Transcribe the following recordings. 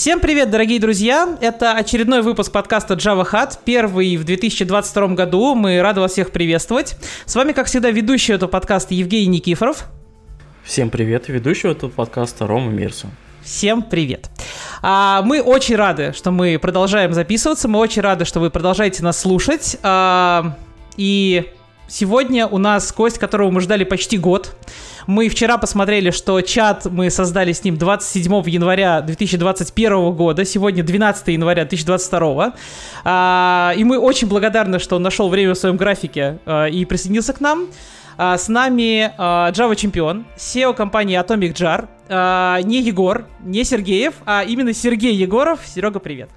Всем привет, дорогие друзья! Это очередной выпуск подкаста Java Hat, первый в 2022 году. Мы рады вас всех приветствовать. С вами, как всегда, ведущий этого подкаста Евгений Никифоров. Всем привет, ведущий этого подкаста Рома Мирсу. Всем привет. А, мы очень рады, что мы продолжаем записываться. Мы очень рады, что вы продолжаете нас слушать. А, и сегодня у нас гость, которого мы ждали почти год. Мы вчера посмотрели, что чат мы создали с ним 27 января 2021 года, сегодня 12 января 2022. А, и мы очень благодарны, что он нашел время в своем графике а, и присоединился к нам. А, с нами Java чемпион, SEO компании Atomic Jar, не Егор, не Сергеев, а именно Сергей Егоров. Серега, привет.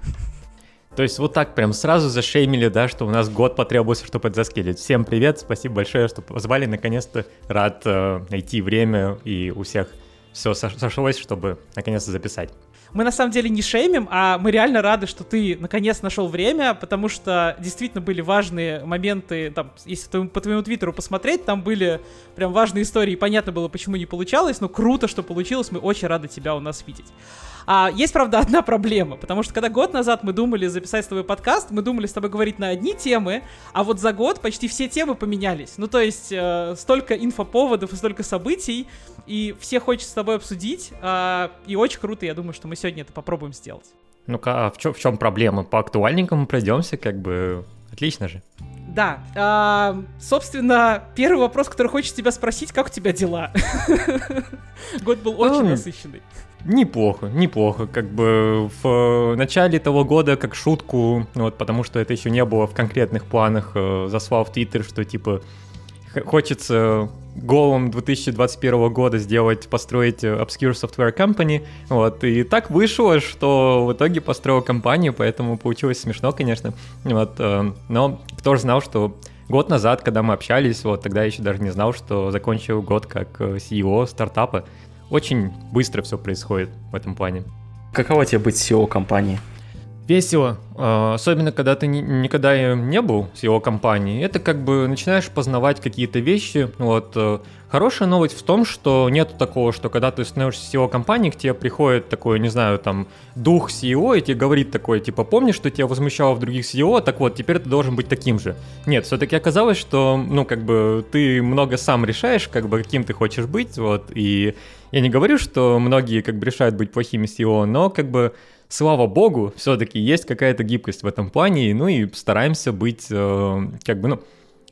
То есть вот так прям сразу зашеймили, да, что у нас год потребовался, чтобы это заскелить. Всем привет, спасибо большое, что позвали, наконец-то рад э, найти время и у всех все сошлось, чтобы наконец-то записать. Мы на самом деле не шеймим, а мы реально рады, что ты наконец нашел время, потому что действительно были важные моменты, там, если по твоему твиттеру посмотреть, там были прям важные истории, понятно было, почему не получалось, но круто, что получилось, мы очень рады тебя у нас видеть. А, есть, правда, одна проблема, потому что когда год назад мы думали записать с тобой подкаст, мы думали с тобой говорить на одни темы, а вот за год почти все темы поменялись. Ну, то есть, э, столько инфоповодов и столько событий, и все хочется с тобой обсудить, э, и очень круто, я думаю, что мы сегодня это попробуем сделать. Ну-ка, а в чем, в чем проблема? По актуальненькому пройдемся, как бы, отлично же. Да, а, собственно, первый вопрос, который хочется тебя спросить, как у тебя дела? Год был очень насыщенный. Неплохо, неплохо. Как бы в начале того года, как шутку, вот потому что это еще не было в конкретных планах, э, заслал в Твиттер, что типа хочется голом 2021 года сделать, построить э, Obscure Software Company, вот, и так вышло, что в итоге построил компанию, поэтому получилось смешно, конечно, вот, э, но кто же знал, что год назад, когда мы общались, вот, тогда я еще даже не знал, что закончил год как CEO стартапа, очень быстро все происходит в этом плане. Каково тебе быть SEO компании? Весело, а, особенно когда ты никогда не был SEO компании. Это как бы начинаешь познавать какие-то вещи. Вот. Э, хорошая новость в том, что нет такого, что когда ты становишься SEO компанией, к тебе приходит такой, не знаю, там, дух SEO и тебе говорит такое, типа, помнишь, что тебя возмущало в других SEO, так вот, теперь ты должен быть таким же. Нет, все-таки оказалось, что, ну, как бы, ты много сам решаешь, как бы, каким ты хочешь быть, вот, и я не говорю, что многие, как бы, решают быть плохими SEO, но, как бы, слава богу, все-таки есть какая-то гибкость в этом плане, ну и стараемся быть, э, как бы, ну,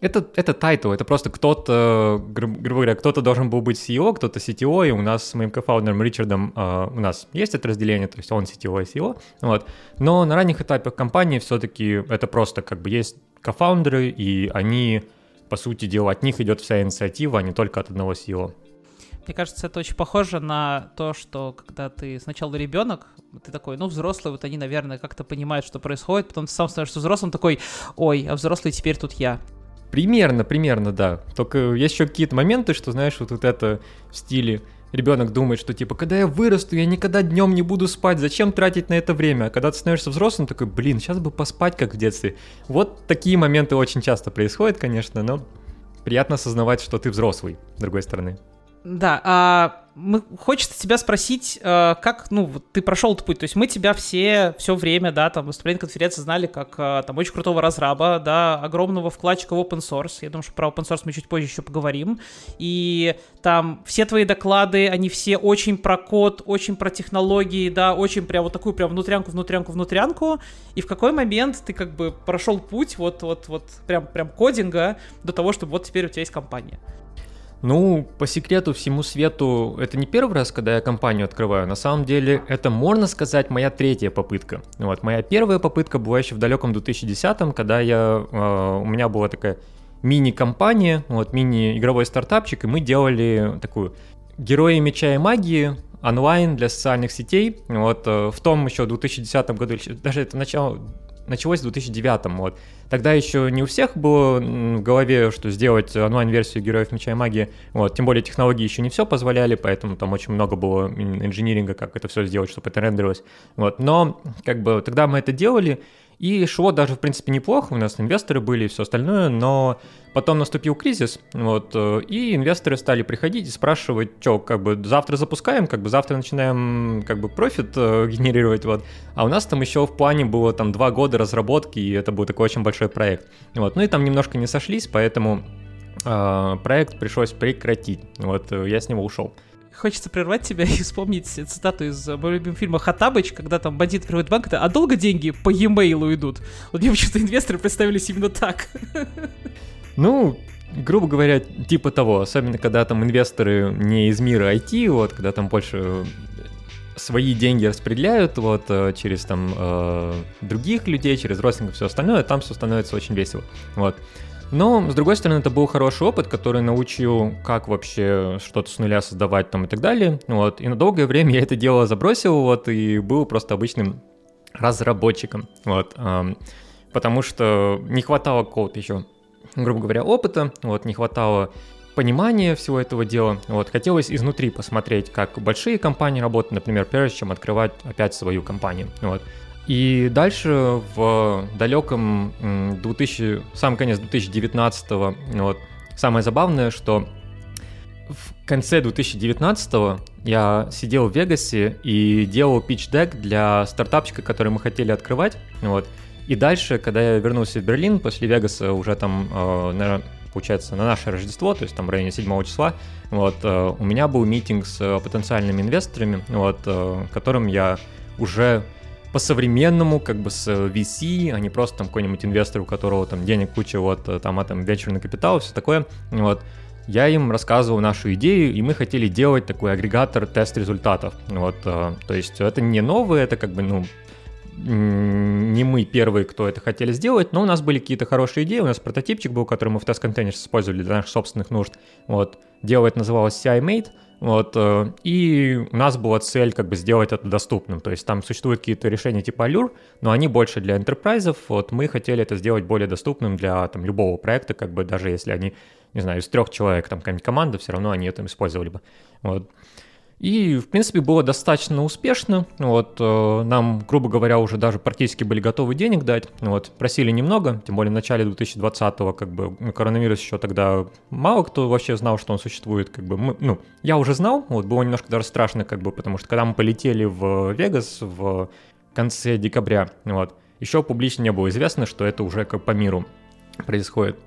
это, это title, это просто кто-то, гру- грубо говоря, кто-то должен был быть CEO, кто-то CTO, и у нас с моим co-founder ом Ричардом э, у нас есть это разделение, то есть он CTO и CEO, вот. Но на ранних этапах компании все-таки это просто как бы есть co-founder ы, и они, по сути дела, от них идет вся инициатива, а не только от одного CEO. Мне кажется, это очень похоже на то, что когда ты сначала ребенок, ты такой, ну, взрослые, вот они, наверное, как-то понимают, что происходит, потом ты сам становишься взрослым, такой, ой, а взрослый теперь тут я. Примерно, примерно, да. Только есть еще какие-то моменты, что, знаешь, вот, вот это в стиле ребенок думает, что типа, когда я вырасту, я никогда днем не буду спать, зачем тратить на это время? А когда ты становишься взрослым, такой, блин, сейчас бы поспать, как в детстве. Вот такие моменты очень часто происходят, конечно, но приятно осознавать, что ты взрослый, с другой стороны. Да, а мы, хочется тебя спросить, э, как, ну, ты прошел этот путь, то есть мы тебя все, все время, да, там, выступление конференции знали как э, там очень крутого разраба, да, огромного вкладчика в open source, я думаю, что про open source мы чуть позже еще поговорим, и там все твои доклады, они все очень про код, очень про технологии, да, очень прям вот такую прям внутрянку, внутрянку, внутрянку, и в какой момент ты как бы прошел путь вот, вот, вот прям, прям кодинга до того, чтобы вот теперь у тебя есть компания? Ну, по секрету всему свету, это не первый раз, когда я компанию открываю. На самом деле, это, можно сказать, моя третья попытка. Вот, моя первая попытка была еще в далеком 2010-м, когда я, э, у меня была такая мини-компания, вот, мини-игровой стартапчик, и мы делали такую герои меча и магии онлайн для социальных сетей. Вот, э, в том еще 2010 году, даже это начало началось в 2009 вот. Тогда еще не у всех было в голове, что сделать онлайн-версию Героев Меча и Магии, вот, тем более технологии еще не все позволяли, поэтому там очень много было инжиниринга, как это все сделать, чтобы это рендерилось, вот, но, как бы, тогда мы это делали, И шло даже, в принципе, неплохо, у нас инвесторы были и все остальное, но потом наступил кризис, вот, э, и инвесторы стали приходить и спрашивать, что, как бы, завтра запускаем, как бы, завтра начинаем, как бы, профит э, генерировать, вот, а у нас там еще в плане было, там, два года разработки, и это был такой очень большой проект, вот, ну и там немножко не сошлись, поэтому э, проект пришлось прекратить, вот, э, я с него ушел хочется прервать тебя и вспомнить цитату из моего любимого фильма «Хаттабыч», когда там бандит приводит банк, это «А долго деньги по e-mail идут?» Вот мне почему-то инвесторы представились именно так. Ну, грубо говоря, типа того, особенно когда там инвесторы не из мира IT, вот, когда там больше свои деньги распределяют вот э, через там э, других людей, через родственников, все остальное, там все становится очень весело. Вот. Но, с другой стороны, это был хороший опыт, который научил, как вообще что-то с нуля создавать там и так далее. Вот. И на долгое время я это дело забросил, вот, и был просто обычным разработчиком. Вот. Потому что не хватало какого-то еще, грубо говоря, опыта, вот, не хватало понимания всего этого дела. Вот, хотелось изнутри посмотреть, как большие компании работают, например, прежде чем открывать опять свою компанию. Вот. И дальше в далеком 2000, сам конец 2019 вот, самое забавное, что в конце 2019 я сидел в Вегасе и делал pitch-deck для стартапчика, который мы хотели открывать. Вот. И дальше, когда я вернулся в Берлин после Вегаса, уже там, э, получается, на наше Рождество, то есть там в районе 7 числа, вот, э, у меня был митинг с потенциальными инвесторами, вот, э, которым я уже по-современному, как бы с VC, а не просто там какой-нибудь инвестор, у которого там денег куча, вот э, там, а там вечерный капитал, все такое, вот. Я им рассказывал нашу идею, и мы хотели делать такой агрегатор тест результатов. Вот, э, то есть это не новое, это как бы, ну, не мы первые, кто это хотели сделать, но у нас были какие-то хорошие идеи, у нас прототипчик был, который мы в тест-контейнер использовали для наших собственных нужд. Вот. Дело называлось CI-Mate, вот, э, и у нас была цель как бы сделать это доступным. То есть там существуют какие-то решения типа Allure, но они больше для enterprise. Вот мы хотели это сделать более доступным для там, любого проекта, как бы даже если они, не знаю, из трех человек, там какая-нибудь команда, все равно они это использовали бы. Вот. И, в принципе, было достаточно успешно. Вот, э, нам, грубо говоря, уже даже практически были готовы денег дать. Вот, просили немного, тем более в начале 2020-го, как бы, коронавирус еще тогда мало кто вообще знал, что он существует. Как бы, мы, ну, я уже знал, вот, было немножко даже страшно, как бы, потому что когда мы полетели в Вегас в конце декабря, вот, еще публично не было известно, что это уже как по миру происходит.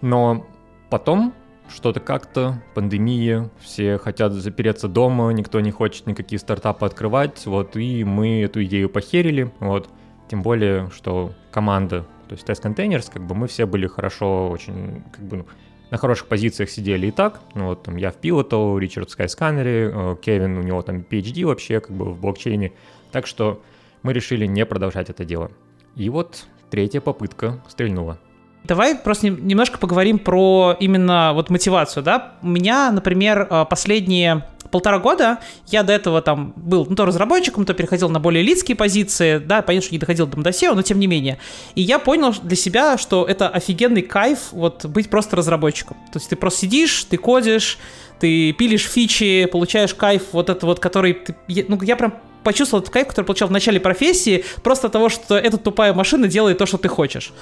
Но потом что-то как-то, пандемия, все хотят запереться дома, никто не хочет никакие стартапы открывать, вот, и мы эту идею похерили, вот, тем более, что команда, то есть Test Containers, как бы мы все были хорошо, очень, как бы, ну, на хороших позициях сидели и так, ну, вот, там, я в Pivotal, Ричард в Skyscanner, э, Кевин, у него там PhD вообще, как бы, в блокчейне, так что мы решили не продолжать это дело. И вот третья попытка стрельнула. Давай просто немножко поговорим про именно вот мотивацию, да. У меня, например, э, последние полтора года я до этого там был ну, то разработчиком, то переходил на более лидские позиции, да, понятно, что не доходил до SEO, но тем не менее. И я понял для себя, что это офигенный кайф вот быть просто разработчиком. То есть ты просто сидишь, ты кодишь, ты пилишь фичи, получаешь кайф вот это вот, который ты, ну, я прям почувствовал этот кайф, который получал в начале профессии, просто от того, что эта тупая машина делает то, что ты хочешь.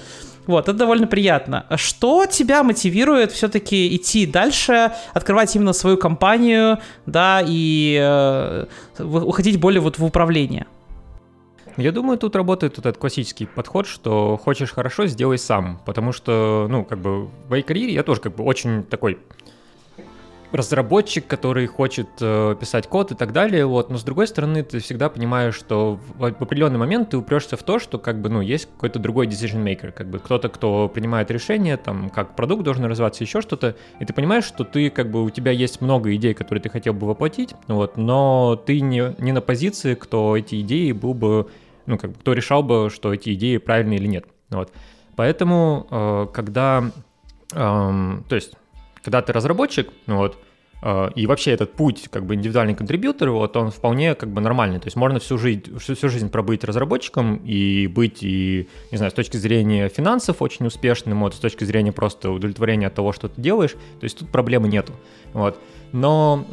Вот, это довольно приятно. Что тебя мотивирует все-таки идти дальше, открывать именно свою компанию, да, и э, уходить более вот в управление? Я думаю, тут работает этот классический подход, что хочешь хорошо, сделай сам. Потому что, ну, как бы в моей карьере я тоже как бы очень такой разработчик, который хочет э, писать код и так далее, вот, но с другой стороны ты всегда понимаешь, что в, в определенный момент ты упрешься в то, что как бы, ну, есть какой-то другой decision maker, как бы кто-то, кто принимает решение, там, как продукт должен развиваться, еще что-то, и ты понимаешь, что ты, как бы, у тебя есть много идей, которые ты хотел бы воплотить, вот, но ты не, не на позиции, кто эти идеи был бы, ну, как бы, кто решал бы, что эти идеи правильные или нет, вот. Поэтому, э, когда, э, то есть, когда ты разработчик, ну вот, э, и вообще этот путь как бы индивидуальный контрибьютор, вот он вполне как бы нормальный. То есть можно всю жизнь, всю, всю жизнь пробыть разработчиком и быть и, не знаю, с точки зрения финансов очень успешным, вот, с точки зрения просто удовлетворения от того, что ты делаешь. То есть тут проблемы нету. Вот. Но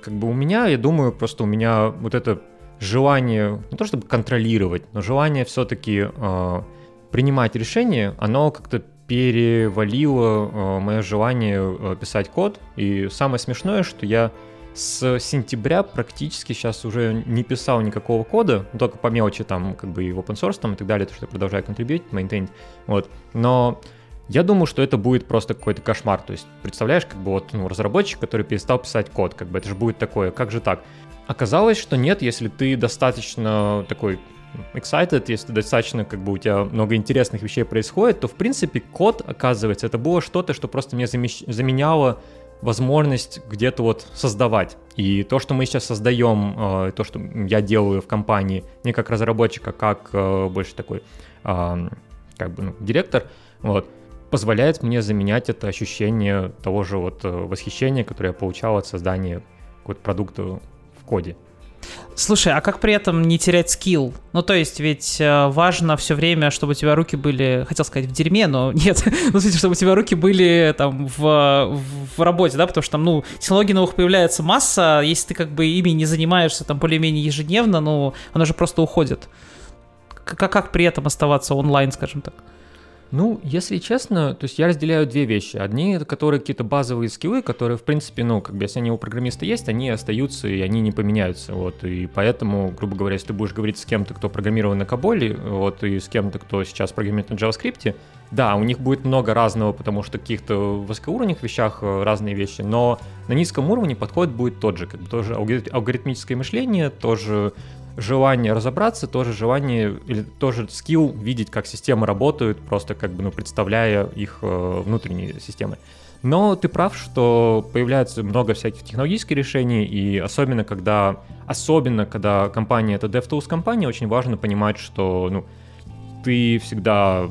как бы у меня, я думаю, просто у меня вот это желание, не то чтобы контролировать, но желание все-таки э, принимать решения, оно как-то перевалило э, мое желание э, писать код. И самое смешное, что я с сентября практически сейчас уже не писал никакого кода, ну, только по мелочи там как бы и в open source там и так далее, то что я продолжаю контрибьютить, maintain, вот. Но я думаю, что это будет просто какой-то кошмар. То есть, представляешь, как бы вот ну, разработчик, который перестал писать код, как бы это же будет такое, как же так? Оказалось, что нет, если ты достаточно такой excited, если достаточно, как бы у тебя много интересных вещей происходит, то, в принципе, код, оказывается, это было что-то, что просто мне заменяло возможность где-то вот создавать. И то, что мы сейчас создаем, э, то, что я делаю в компании, не как разработчик, а как э, больше такой как бы ну, директор, вот, позволяет мне заменять это ощущение того же вот э, восхищения, которое я получал от создания какого-то продукта в коде. Слушай, а как при этом не терять скилл? Ну, то есть, ведь э, важно все время, чтобы у тебя руки были, хотел сказать, в дерьме, но нет, ну, смотрите, чтобы у тебя руки были там в, в, в работе, да, потому что там, ну, технологий новых появляется масса, если ты как бы ими не занимаешься там более-менее ежедневно, ну, оно же просто уходит. Как, как при этом оставаться онлайн, скажем так? Ну, если честно, то есть я разделяю две вещи. Одни, которые какие-то базовые скиллы, которые, в принципе, ну, как бы, если они у программиста есть, они остаются, и они не поменяются, вот, и поэтому, грубо говоря, если ты будешь говорить с кем-то, кто программировал на Каболе, вот, и с кем-то, кто сейчас программирует на JavaScript, да, у них будет много разного, потому что каких-то высокоуровневых вещах э, разные вещи, но на низком уровне подход будет тот же, как бы тоже алгоритмическое мышление, тоже желание разобраться, тоже желание или тоже скилл видеть, как системы работают, просто как бы, ну, представляя их э, внутренние системы. Но ты прав, что появляется много всяких технологических решений, и особенно когда, особенно когда компания это DevTools компания, очень важно понимать, что ну, ты всегда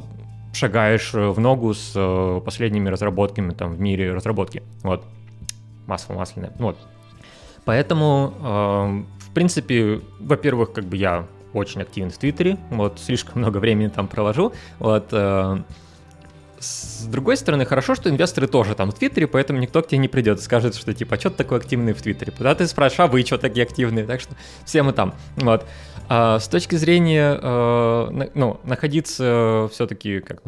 шагаешь в ногу с э, последними разработками там в мире разработки. Вот. Масло масляное. Вот. Поэтому э, принципе, во-первых, как бы я очень активен в Твиттере, вот, слишком много времени там провожу, вот, э, с другой стороны, хорошо, что инвесторы тоже там в Твиттере, поэтому никто к тебе не придет и скажет, что типа, а что ты такой активный в Твиттере? Куда ты спрашиваешь, а вы что такие активные? Так что все мы там. Вот. А, с точки зрения, э, ну, находиться все-таки как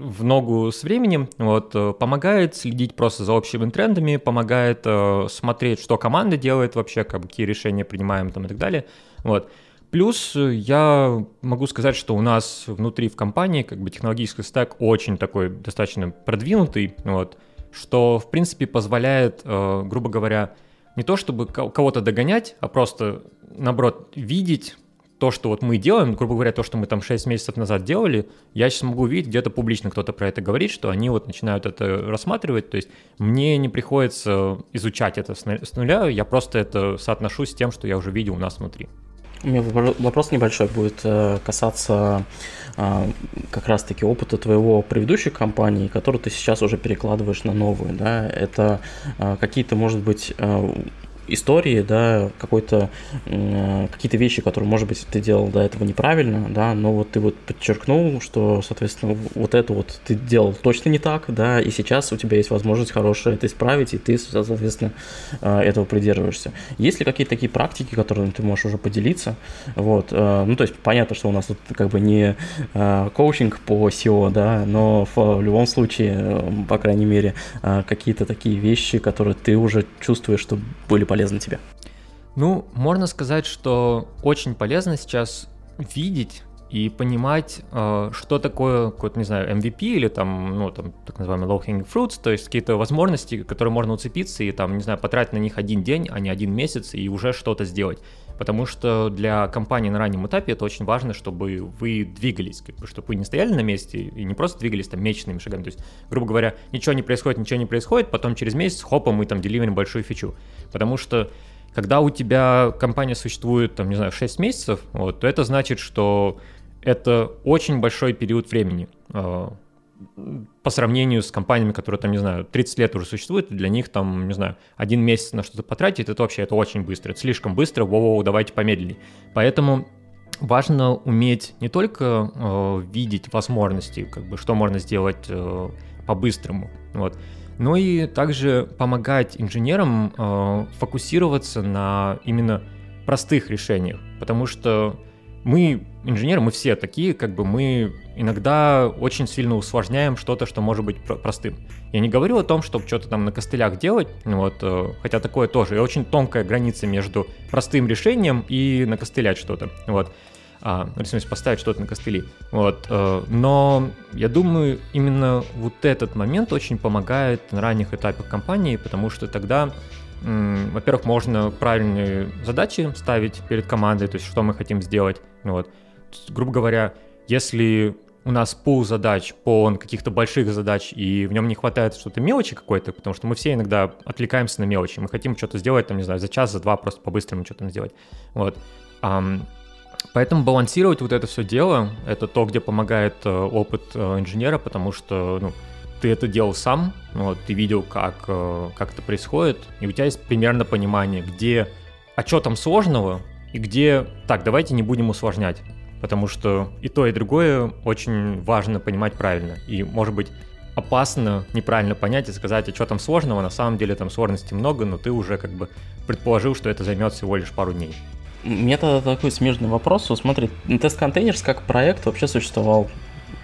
в ногу с временем, вот, э, помогает следить просто за общими трендами, помогает э, смотреть, что команда делает вообще, как, какие решения принимаем там и так далее, вот. Плюс э, я могу сказать, что у нас внутри в компании как бы технологический стек очень такой достаточно продвинутый, вот, что в принципе позволяет, э, грубо говоря, не то чтобы кого-то догонять, а просто наоборот видеть то, что вот мы делаем, грубо говоря, то, что мы там 6 месяцев назад делали, я сейчас могу увидеть, где-то публично кто-то про это говорит, что они вот начинают это рассматривать, то есть мне не приходится изучать это с нуля, я просто это соотношу с тем, что я уже видел у нас внутри. У меня вопрос небольшой будет э, касаться а, как раз-таки опыта твоего предыдущей компании, которую ты сейчас уже перекладываешь на новую, да, это а, какие-то, может быть, истории, да, какой-то, э, какие-то вещи, которые, может быть, ты делал до этого неправильно, да, но вот ты вот подчеркнул, что, соответственно, вот это вот ты делал точно не так, да, и сейчас у тебя есть возможность хорошая это исправить, и ты, соответственно, э, этого придерживаешься. Есть ли какие-то такие практики, которыми ты можешь уже поделиться? Вот, э, ну, то есть понятно, что у нас тут как бы не э, коучинг по SEO, да, но в, в любом случае, э, по крайней мере, э, какие-то такие вещи, которые ты уже чувствуешь, что были полезны полезно тебе? Ну, можно сказать, что очень полезно сейчас видеть и понимать, э, что такое, какой-то, не знаю, MVP или там, ну, там, так называемый low-hanging fruits, то есть какие-то возможности, которые можно уцепиться и там, не знаю, потратить на них один день, а не один месяц и уже что-то сделать. Потому что для компании на раннем этапе это очень важно, чтобы вы двигались, как бы, чтобы вы не стояли на месте и не просто двигались там месячными шагами. То есть, грубо говоря, ничего не происходит, ничего не происходит, потом через месяц, хопа, мы там деливерим большую фичу. Потому что когда у тебя компания существует, там, не знаю, 6 месяцев, вот, то это значит, что это очень большой период времени а, по сравнению с компаниями, которые там, не знаю, 30 лет уже существуют, для них там, не знаю, один месяц на что-то потратить, это вообще это очень быстро, это слишком быстро, воу, давайте помедленнее. Поэтому важно уметь не только э, видеть возможности, как бы, что можно сделать э, по-быстрому, вот, но и также помогать инженерам э, фокусироваться на именно простых решениях, потому что мы, инженеры, мы все такие, как бы мы иногда очень сильно усложняем что-то, что может быть простым. Я не говорю о том, чтобы что-то там на костылях делать, вот, э, хотя такое тоже. И очень тонкая граница между простым решением и на костылять что-то. Вот. А, ну, в смысле, поставить что-то на костыли. Вот. Э, но я думаю, именно вот этот момент очень помогает на ранних этапах компании, потому что тогда во-первых, можно правильные задачи ставить перед командой, то есть что мы хотим сделать. Вот. Грубо говоря, если у нас пул задач полон каких-то больших задач, и в нем не хватает что-то мелочи какой-то, потому что мы все иногда отвлекаемся на мелочи. Мы хотим что-то сделать, там, не знаю, за час, за два, просто по-быстрому что-то сделать. Вот. Um, поэтому балансировать вот это все дело, это то, где помогает uh, опыт uh, инженера, потому что, ну, ты это делал сам, вот, ты видел, как, uh, как это происходит, и у тебя есть примерно понимание, где, а что там сложного, и где, так, давайте не будем усложнять потому что и то, и другое очень важно понимать правильно. И, может быть, опасно неправильно понять и сказать, а что там сложного, на самом деле там сложностей много, но ты уже как бы предположил, что это займет всего лишь пару дней. У меня тогда такой смежный вопрос. Смотри, тест контейнерс как проект вообще существовал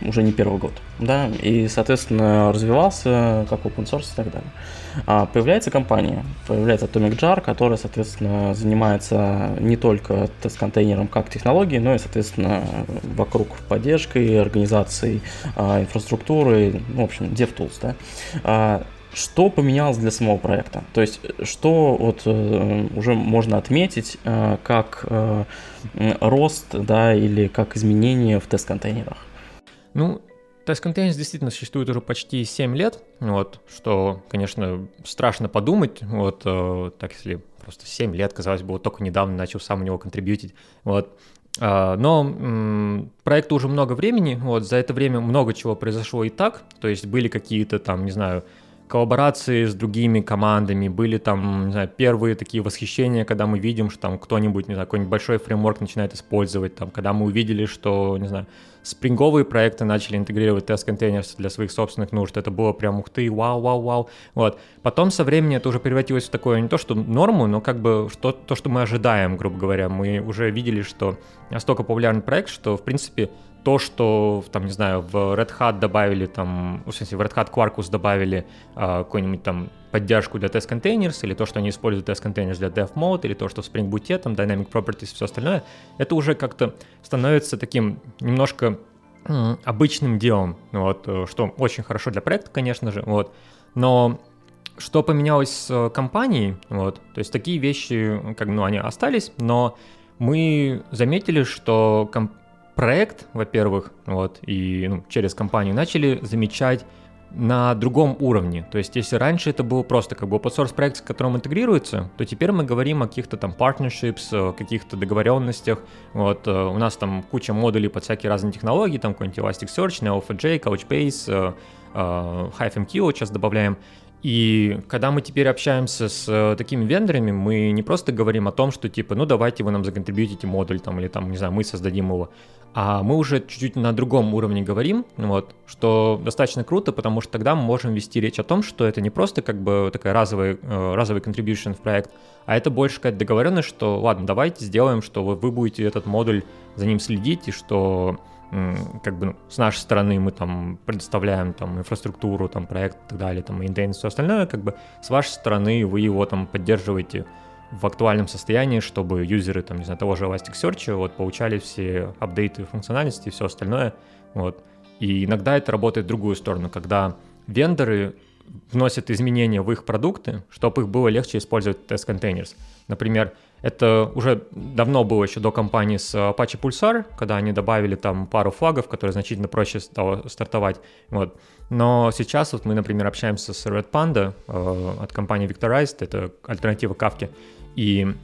уже не первый год, да, и, соответственно, развивался как open source и так далее. А появляется компания, появляется Atomic Jar, которая, соответственно, занимается не только тест-контейнером как технологией, но и, соответственно, вокруг поддержкой, организацией а, инфраструктуры, ну, в общем, DevTools, да. А, что поменялось для самого проекта? То есть, что вот э, уже можно отметить э, как э, рост, да, или как изменение в тест-контейнерах? Ну, Тест Containers действительно существует уже почти 7 лет, вот, что, конечно, страшно подумать, вот, э, так если просто 7 лет, казалось бы, вот только недавно начал сам у него контрибьютить, вот, а, но проекту уже много времени, вот, за это время много чего произошло и так, то есть были какие-то там, не знаю, коллаборации с другими командами, были там, не знаю, первые такие восхищения, когда мы видим, что там кто-нибудь, не знаю, какой-нибудь большой фреймворк начинает использовать, там, когда мы увидели, что, не знаю, спринговые проекты начали интегрировать тест-контейнеры для своих собственных нужд, это было прям ух ты, вау, вау, вау, вот. Потом со временем это уже превратилось в такое, не то что норму, но как бы что, то, что мы ожидаем, грубо говоря. Мы уже видели, что настолько популярный проект, что, в принципе, то, что, там, не знаю, в Red Hat добавили, там, в смысле, в Red Hat Quarkus добавили э, какой-нибудь там поддержку для Test Containers, или то, что они используют Test Containers для Dev Mode, или то, что в Spring Boot там Dynamic Properties и все остальное, это уже как-то становится таким немножко обычным делом, вот, э, что очень хорошо для проекта, конечно же, вот, но что поменялось с компанией, вот, то есть такие вещи, как, ну, они остались, но мы заметили, что комп проект, во-первых, вот, и ну, через компанию начали замечать на другом уровне. То есть, если раньше это был просто как бы open source проект, с которым интегрируется, то теперь мы говорим о каких-то там partnerships, каких-то договоренностях. Вот, э, у нас там куча модулей под всякие разные технологии, там какой-нибудь Elasticsearch, Neo4j, Couchbase, э, э, HiveMQ сейчас добавляем. И когда мы теперь общаемся с э, такими вендорами, мы не просто говорим о том, что типа, ну давайте вы нам законтрибьютите модуль там, или там, не знаю, мы создадим его, а мы уже чуть-чуть на другом уровне говорим, вот, что достаточно круто, потому что тогда мы можем вести речь о том, что это не просто как бы такая разовая, э, разовый contribution в проект, а это больше какая-то договоренность, что ладно, давайте сделаем, что вы, вы будете этот модуль за ним следить, и что как бы ну, с нашей стороны мы там предоставляем там инфраструктуру, там проект и так далее, там и все остальное, как бы с вашей стороны вы его там поддерживаете в актуальном состоянии, чтобы юзеры там, не знаю, того же Elasticsearch вот получали все апдейты функциональности и все остальное, вот. И иногда это работает в другую сторону, когда вендоры вносят изменения в их продукты, чтобы их было легче использовать Containers. Например, это уже давно было еще до компании с Apache Pulsar, когда они добавили там пару флагов, которые значительно проще стало стартовать. Вот. Но сейчас вот мы, например, общаемся с Red Panda э, от компании Victorized, это альтернатива Kafka, и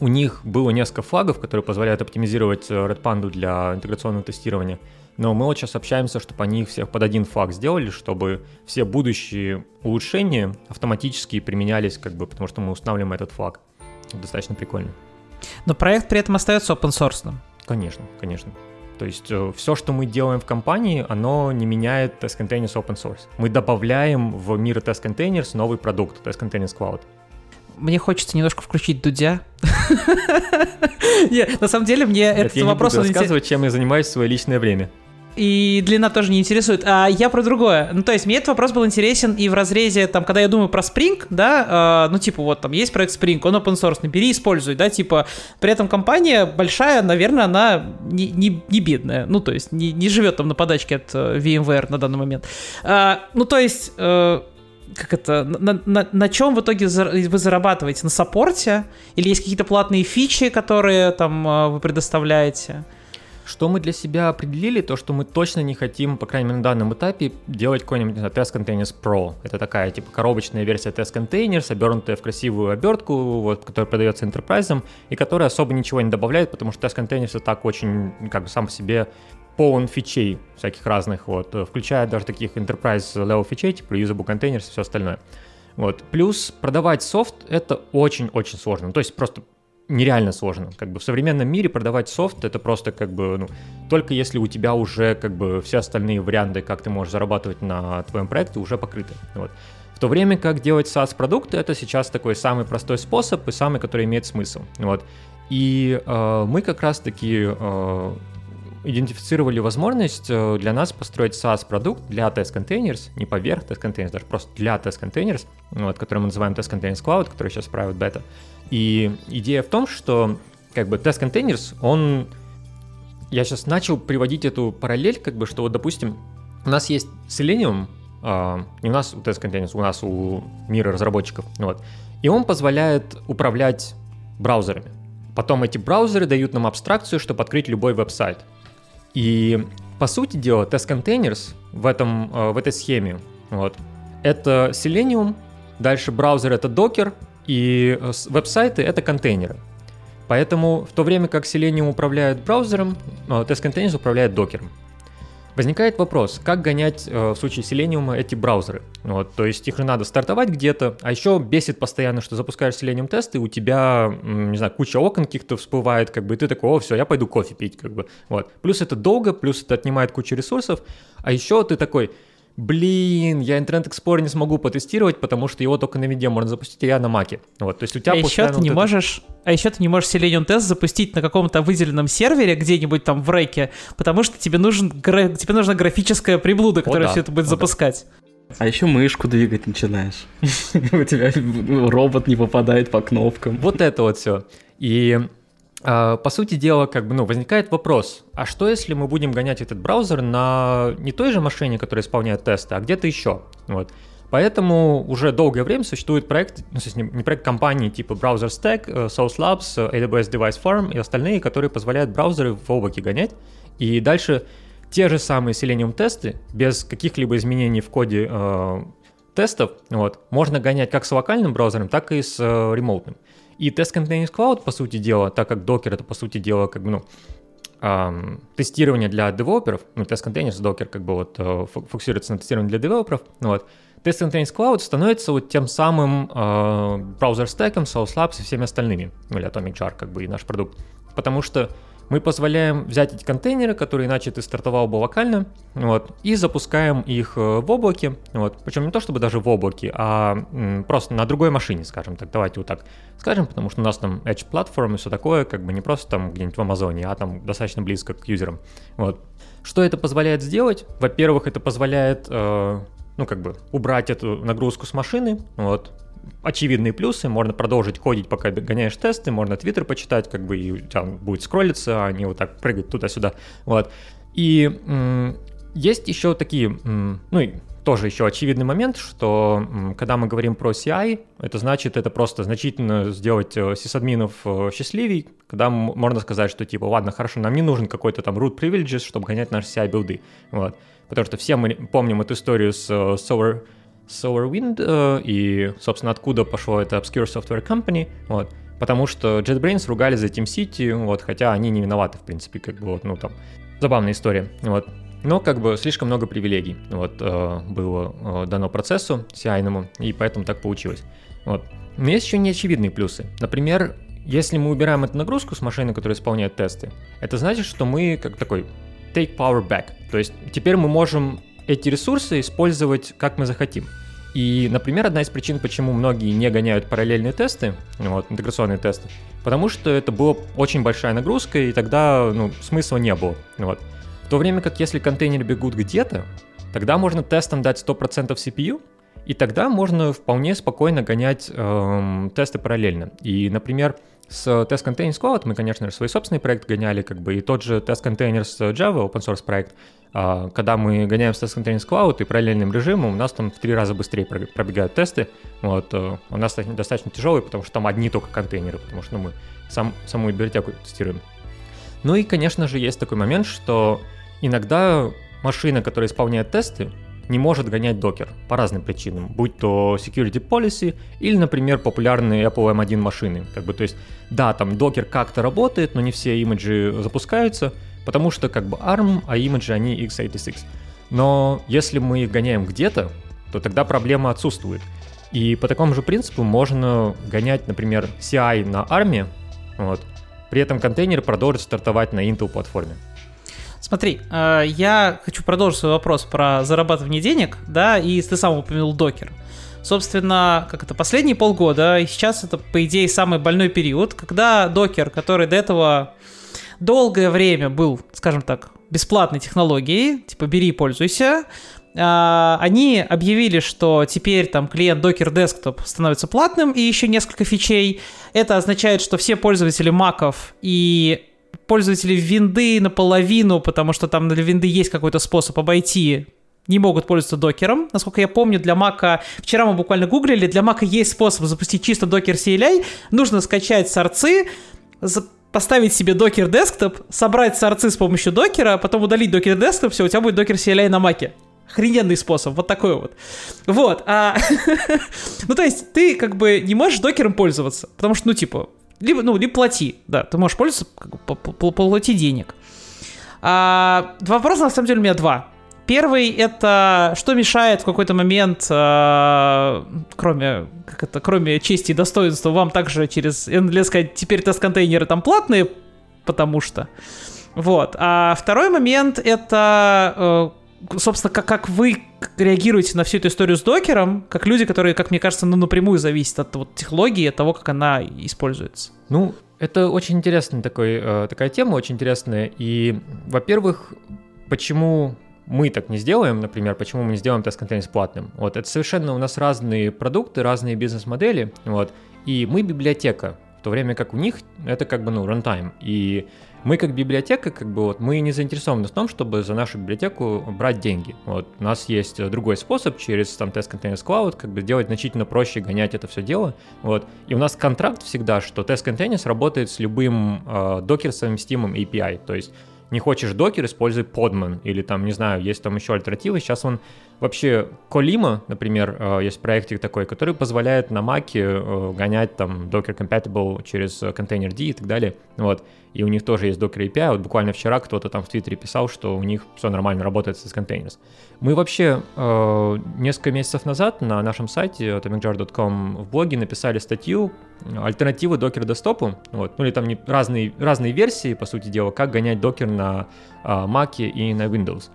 у них было несколько флагов, которые позволяют оптимизировать Red Panda для интеграционного тестирования. Но мы вот сейчас общаемся, чтобы они их всех под один флаг сделали, чтобы все будущие улучшения автоматически применялись, как бы, потому что мы устанавливаем этот флаг достаточно прикольно. Но проект при этом остается open source. Конечно, конечно. То есть э, все, что мы делаем в компании, оно не меняет Test Containers open source. Мы добавляем в мир Test Containers новый продукт, Test Containers Cloud. мне хочется немножко включить Дудя. На самом деле мне этот вопрос... Я не буду рассказывать, чем я занимаюсь в свое личное время и длина тоже не интересует. А я про другое. Ну, то есть, мне этот вопрос был интересен и в разрезе, там, когда я думаю про Spring, да, э, ну, типа, вот там есть проект Spring, он open source, набери, используй, да, типа, при этом компания большая, наверное, она не, не, не бедная, ну, то есть, не, не живет там на подачке от э, VMware на данный момент. А, ну, то есть, э, как это, на, на, на чем в итоге вы зарабатываете? На саппорте? Или есть какие-то платные фичи, которые там э, вы предоставляете? Что мы для себя определили, то что мы точно не хотим, по крайней мере на данном этапе, делать какой-нибудь Test Containers Pro. Это такая типа коробочная версия Test Containers, обернутая в красивую обертку, вот, которая продается enterprise, и которая особо ничего не добавляет, потому что Test Containers это так очень, как бы сам по себе полон фичей всяких разных, вот, включая даже таких enterprise level фичей, типа reusable containers и все остальное. Вот. Плюс продавать софт это очень-очень сложно. Ну, то есть просто нереально сложно. Как бы в современном мире продавать софт это просто как бы, ну, только если у тебя уже как бы все остальные варианты, как ты можешь зарабатывать на твоем проекте, уже покрыты. Вот. В то время как делать SaaS-продукты, это сейчас такой самый простой способ и самый, который имеет смысл. Вот. И э, мы как раз-таки э, идентифицировали возможность э, для нас построить SaaS-продукт для Test Containers, не поверх Test Containers, даже просто для Test Containers, вот, который мы называем Test Containers Cloud, который сейчас правит бета. И идея в том, что как бы Test Containers, он... Я сейчас начал приводить эту параллель, как бы, что вот, допустим, у нас есть Selenium, а, не у нас у Test Containers, у нас у мира разработчиков, вот, и он позволяет управлять браузерами. Потом эти браузеры дают нам абстракцию, чтобы открыть любой веб-сайт. И по сути дела, Containers в, этом, а, в этой схеме, вот, это Selenium, дальше браузер это Docker, и э, веб-сайты — это контейнеры. Поэтому в то время как Selenium управляет браузером, э, Containers управляет докером. Возникает вопрос, как гонять э, в случае Selenium эти браузеры? Вот, то есть их же надо стартовать где-то, а еще бесит постоянно, что запускаешь Selenium тесты, у тебя, не знаю, куча окон каких-то всплывает, как бы, и ты такой, о, все, я пойду кофе пить, как бы, вот. Плюс это долго, плюс это отнимает кучу ресурсов, а еще ты такой, блин, я Internet Explorer не смогу потестировать, потому что его только на виде можно запустить, а я на маке. Вот, то есть у тебя а еще ты не вот можешь, а еще ты не можешь Selenium тест запустить на каком-то выделенном сервере где-нибудь там в рейке, потому что тебе нужен тебе нужна графическая приблуда, которая О, да. все это будет О, запускать. Да. А еще мышку двигать начинаешь. У тебя робот не попадает по кнопкам. Вот это вот все. И по сути дела, как бы, ну, возникает вопрос, а что если мы будем гонять этот браузер на не той же машине, которая исполняет тесты, а где-то еще? Вот. Поэтому уже долгое время существует проект, ну, не проект компании типа Browser Stack, э, Source Labs, э, AWS Device Farm и остальные, которые позволяют браузеры в облаке гонять. И дальше те же самые Selenium тесты без каких-либо изменений в коде э, тестов вот, можно гонять как с локальным браузером, так и с э, ремоутным. И Test Containers Cloud, по сути дела, так как Docker это, по сути дела, как бы, ну, эм, тестирование для девелоперов, ну, Test Containers, Docker как бы вот э, фокусируется на тестировании для девелоперов, ну, вот, Test Containers Cloud становится вот тем самым э, браузер-стеком, Source Labs и всеми остальными, ну, или Atomic Jar, как бы, и наш продукт. Потому что мы позволяем взять эти контейнеры, которые иначе ты стартовал бы локально, вот, и запускаем их э, в облаке, вот, причем не то чтобы даже в облаке, а просто на другой машине, скажем так, давайте вот так скажем, потому что у нас там Edge платформа и все такое, как бы не просто там где-нибудь в Амазоне, а там достаточно близко к юзерам, вот. Что это позволяет сделать? Во-первых, это позволяет, э, ну, как бы убрать эту нагрузку с машины, вот, очевидные плюсы, можно продолжить кодить, пока гоняешь тесты, можно твиттер почитать, как бы и там будет скроллиться, а не вот так прыгать туда-сюда, вот. И м- есть еще такие, м- ну и тоже еще очевидный момент, что м- когда мы говорим про CI, это значит, это просто значительно сделать э, сисадминов э, счастливей, когда можно сказать, что типа, ладно, хорошо, нам не нужен какой-то там root privileges, чтобы гонять наши CI-билды, вот. Потому что все мы помним эту историю с Solar SolarWind, э, и, собственно, откуда пошло это Obscure Software Company, вот, потому что JetBrains ругали за TeamCity, вот, хотя они не виноваты, в принципе, как бы, вот, ну, там, забавная история, вот, но как бы слишком много привилегий вот, э, было э, дано процессу ci и поэтому так получилось. Вот. Но есть еще неочевидные плюсы. Например, если мы убираем эту нагрузку с машины, которая исполняет тесты, это значит, что мы как такой take power back. То есть теперь мы можем эти ресурсы использовать как мы захотим. И, например, одна из причин, почему многие не гоняют параллельные тесты, вот, интеграционные тесты, потому что это была очень большая нагрузка, и тогда ну, смысла не было. Вот. В то время как если контейнеры бегут где-то, тогда можно тестом дать 100% CPU, и тогда можно вполне спокойно гонять эм, тесты параллельно. И, например, с Test Containers Cloud мы, конечно же, свой собственный проект гоняли, как бы, и тот же Test Containers Java, open source проект, а, когда мы гоняем с Test Containers Cloud и параллельным режимом, у нас там в три раза быстрее пробегают тесты. Вот, э, у нас достаточно тяжелый, потому что там одни только контейнеры, потому что ну, мы сам, саму библиотеку тестируем. Ну и, конечно же, есть такой момент, что иногда машина, которая исполняет тесты, не может гонять докер по разным причинам, будь то security policy или, например, популярные Apple M1 машины. Как бы, то есть, да, там докер как-то работает, но не все имиджи запускаются, потому что как бы ARM, а имиджи они x86. Но если мы их гоняем где-то, то тогда проблема отсутствует. И по такому же принципу можно гонять, например, CI на ARM, вот, при этом контейнер продолжит стартовать на Intel платформе. Смотри, э, я хочу продолжить свой вопрос про зарабатывание денег, да, и ты сам упомянул докер. Собственно, как это, последние полгода, и сейчас это, по идее, самый больной период, когда докер, который до этого долгое время был, скажем так, бесплатной технологией, типа бери и пользуйся, э, они объявили, что теперь там клиент Docker Desktop становится платным и еще несколько фичей. Это означает, что все пользователи маков и пользователи винды наполовину, потому что там для винды есть какой-то способ обойти не могут пользоваться докером. Насколько я помню, для Мака, вчера мы буквально гуглили, для Мака есть способ запустить чисто докер CLI. Нужно скачать сорцы, поставить себе докер десктоп, собрать сорцы с помощью докера, потом удалить докер десктоп, все, у тебя будет докер CLI на Маке. Охрененный способ, вот такой вот. Вот. А... ну, то есть, ты как бы не можешь докером пользоваться, потому что, ну, типа, либо, ну, либо плати, да, ты можешь пользоваться, плати денег. А, вопроса на самом деле у меня два. Первый это что мешает в какой-то момент, э, кроме как это, кроме чести и достоинства, вам также через NLS сказать, теперь тест-контейнеры там платные, потому что. Вот. А второй момент это э, собственно, как, как вы реагируете на всю эту историю с докером, как люди, которые, как мне кажется, ну, напрямую зависят от вот, технологии, от того, как она используется? Ну, это очень интересная такой, э, такая тема, очень интересная. И, во-первых, почему мы так не сделаем, например, почему мы не сделаем тест-контейнер платным? Вот, это совершенно у нас разные продукты, разные бизнес-модели, вот, и мы библиотека, в то время как у них это как бы, ну, runtime. И мы как библиотека, как бы вот, мы не заинтересованы в том, чтобы за нашу библиотеку брать деньги. Вот, у нас есть другой способ через там Test Containers Cloud, как бы делать значительно проще, гонять это все дело. Вот, и у нас контракт всегда, что Test Containers работает с любым э, докер-совместимым API, то есть не хочешь докер, используй Podman, или там, не знаю, есть там еще альтернативы. Сейчас он вообще, Colima, например, э, есть проектик такой, который позволяет на Mac э, гонять там Docker Compatible через контейнер D и так далее. Вот и у них тоже есть Docker API. Вот буквально вчера кто-то там в Твиттере писал, что у них все нормально работает с containers. Мы вообще э, несколько месяцев назад на нашем сайте atomicjar.com в блоге написали статью альтернативы Docker десктопу, вот, ну или там разные, разные версии, по сути дела, как гонять Docker на э, Mac и на Windows.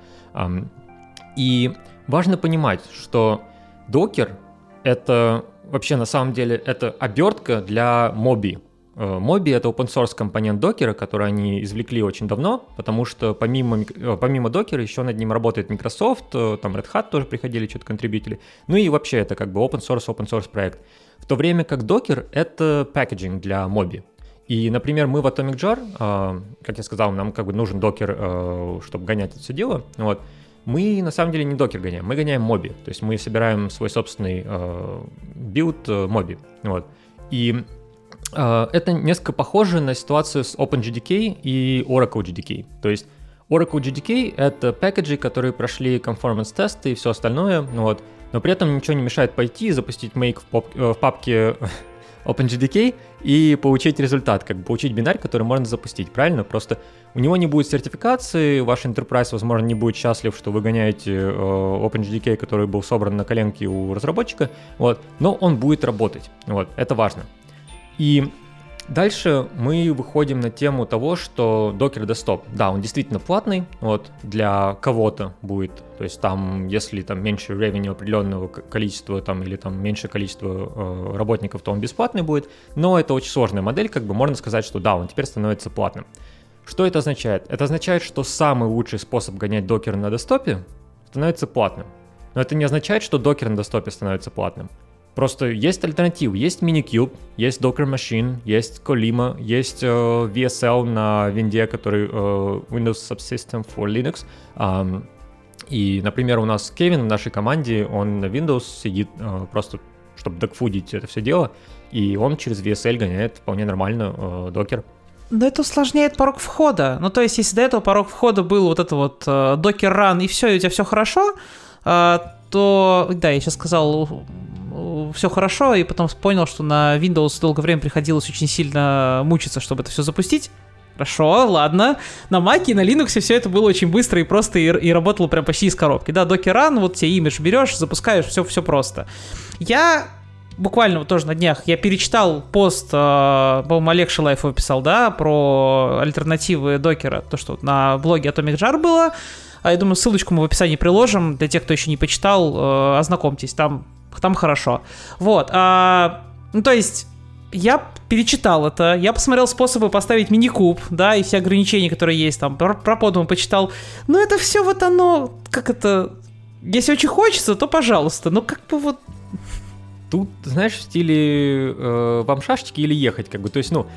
И важно понимать, что Docker это вообще на самом деле это обертка для моби. Моби — это open source компонент докера, который они извлекли очень давно, потому что помимо, э, помимо докера еще над ним работает Microsoft, э, там Red Hat тоже приходили что-то контрибьютили. Ну и вообще это как бы open source, open source проект. В то время как докер — это пакетинг для моби. И, например, мы в AtomicJar, э, как я сказал, нам как бы нужен Docker, чтобы гонять это все дело, вот, мы на самом деле не Docker гоняем, мы гоняем Moby, то есть мы собираем свой собственный build Moby, вот. И а, это несколько похоже на ситуацию с OpenJDK и Oracle JDK. То есть Oracle JDK — это пакеджи, которые прошли conformance-тесты и все остальное, вот, но при этом ничего не мешает пойти и запустить make в, поп- э, в папке OpenJDK и получить результат, как бы получить бинарь, который можно запустить, правильно? Просто у него не будет сертификации, ваш enterprise, возможно, не будет счастлив, что вы гоняете э, OpenJDK, который был собран на коленке у разработчика, вот, но он будет работать, вот, это важно. И Дальше мы выходим на тему того, что Docker Desktop, да, он действительно платный, вот, для кого-то будет, то есть там, если там меньше revenue определенного количества, там, или там меньше количества э, работников, то он бесплатный будет, но это очень сложная модель, как бы можно сказать, что да, он теперь становится платным. Что это означает? Это означает, что самый лучший способ гонять докер на десктопе становится платным. Но это не означает, что докер на десктопе становится платным. Просто есть альтернативы. Есть Minikube, есть Docker Machine, есть Colima, есть э, VSL на винде, который э, Windows Subsystem for Linux. Um, и, например, у нас Кевин в нашей команде, он на Windows сидит э, просто, чтобы докфудить это все дело, и он через VSL гоняет вполне нормально э, докер. Но это усложняет порог входа. Ну, то есть, если до этого порог входа был вот это вот э, докер run, и все, и у тебя все хорошо, э, то, да, я сейчас сказал все хорошо, и потом понял, что на Windows долгое время приходилось очень сильно мучиться, чтобы это все запустить. Хорошо, ладно. На Mac и на Linux все это было очень быстро и просто, и, и работало прям почти из коробки. Да, Docker Run, вот тебе имидж берешь, запускаешь, все, все просто. Я буквально вот тоже на днях я перечитал пост, э, по-моему, Олег Шилаев его писал, да, про альтернативы докера, то, что на блоге Atomic Jar было. А я думаю, ссылочку мы в описании приложим. Для тех, кто еще не почитал, э, ознакомьтесь. Там там хорошо. Вот. А, ну, то есть, я перечитал это, я посмотрел способы поставить мини-куб, да, и все ограничения, которые есть, там, про, про подумал, почитал. Но это все вот оно, как это, если очень хочется, то пожалуйста, но как бы вот... Тут, знаешь, в стиле э, вам шашечки или ехать, как бы, то есть, ну,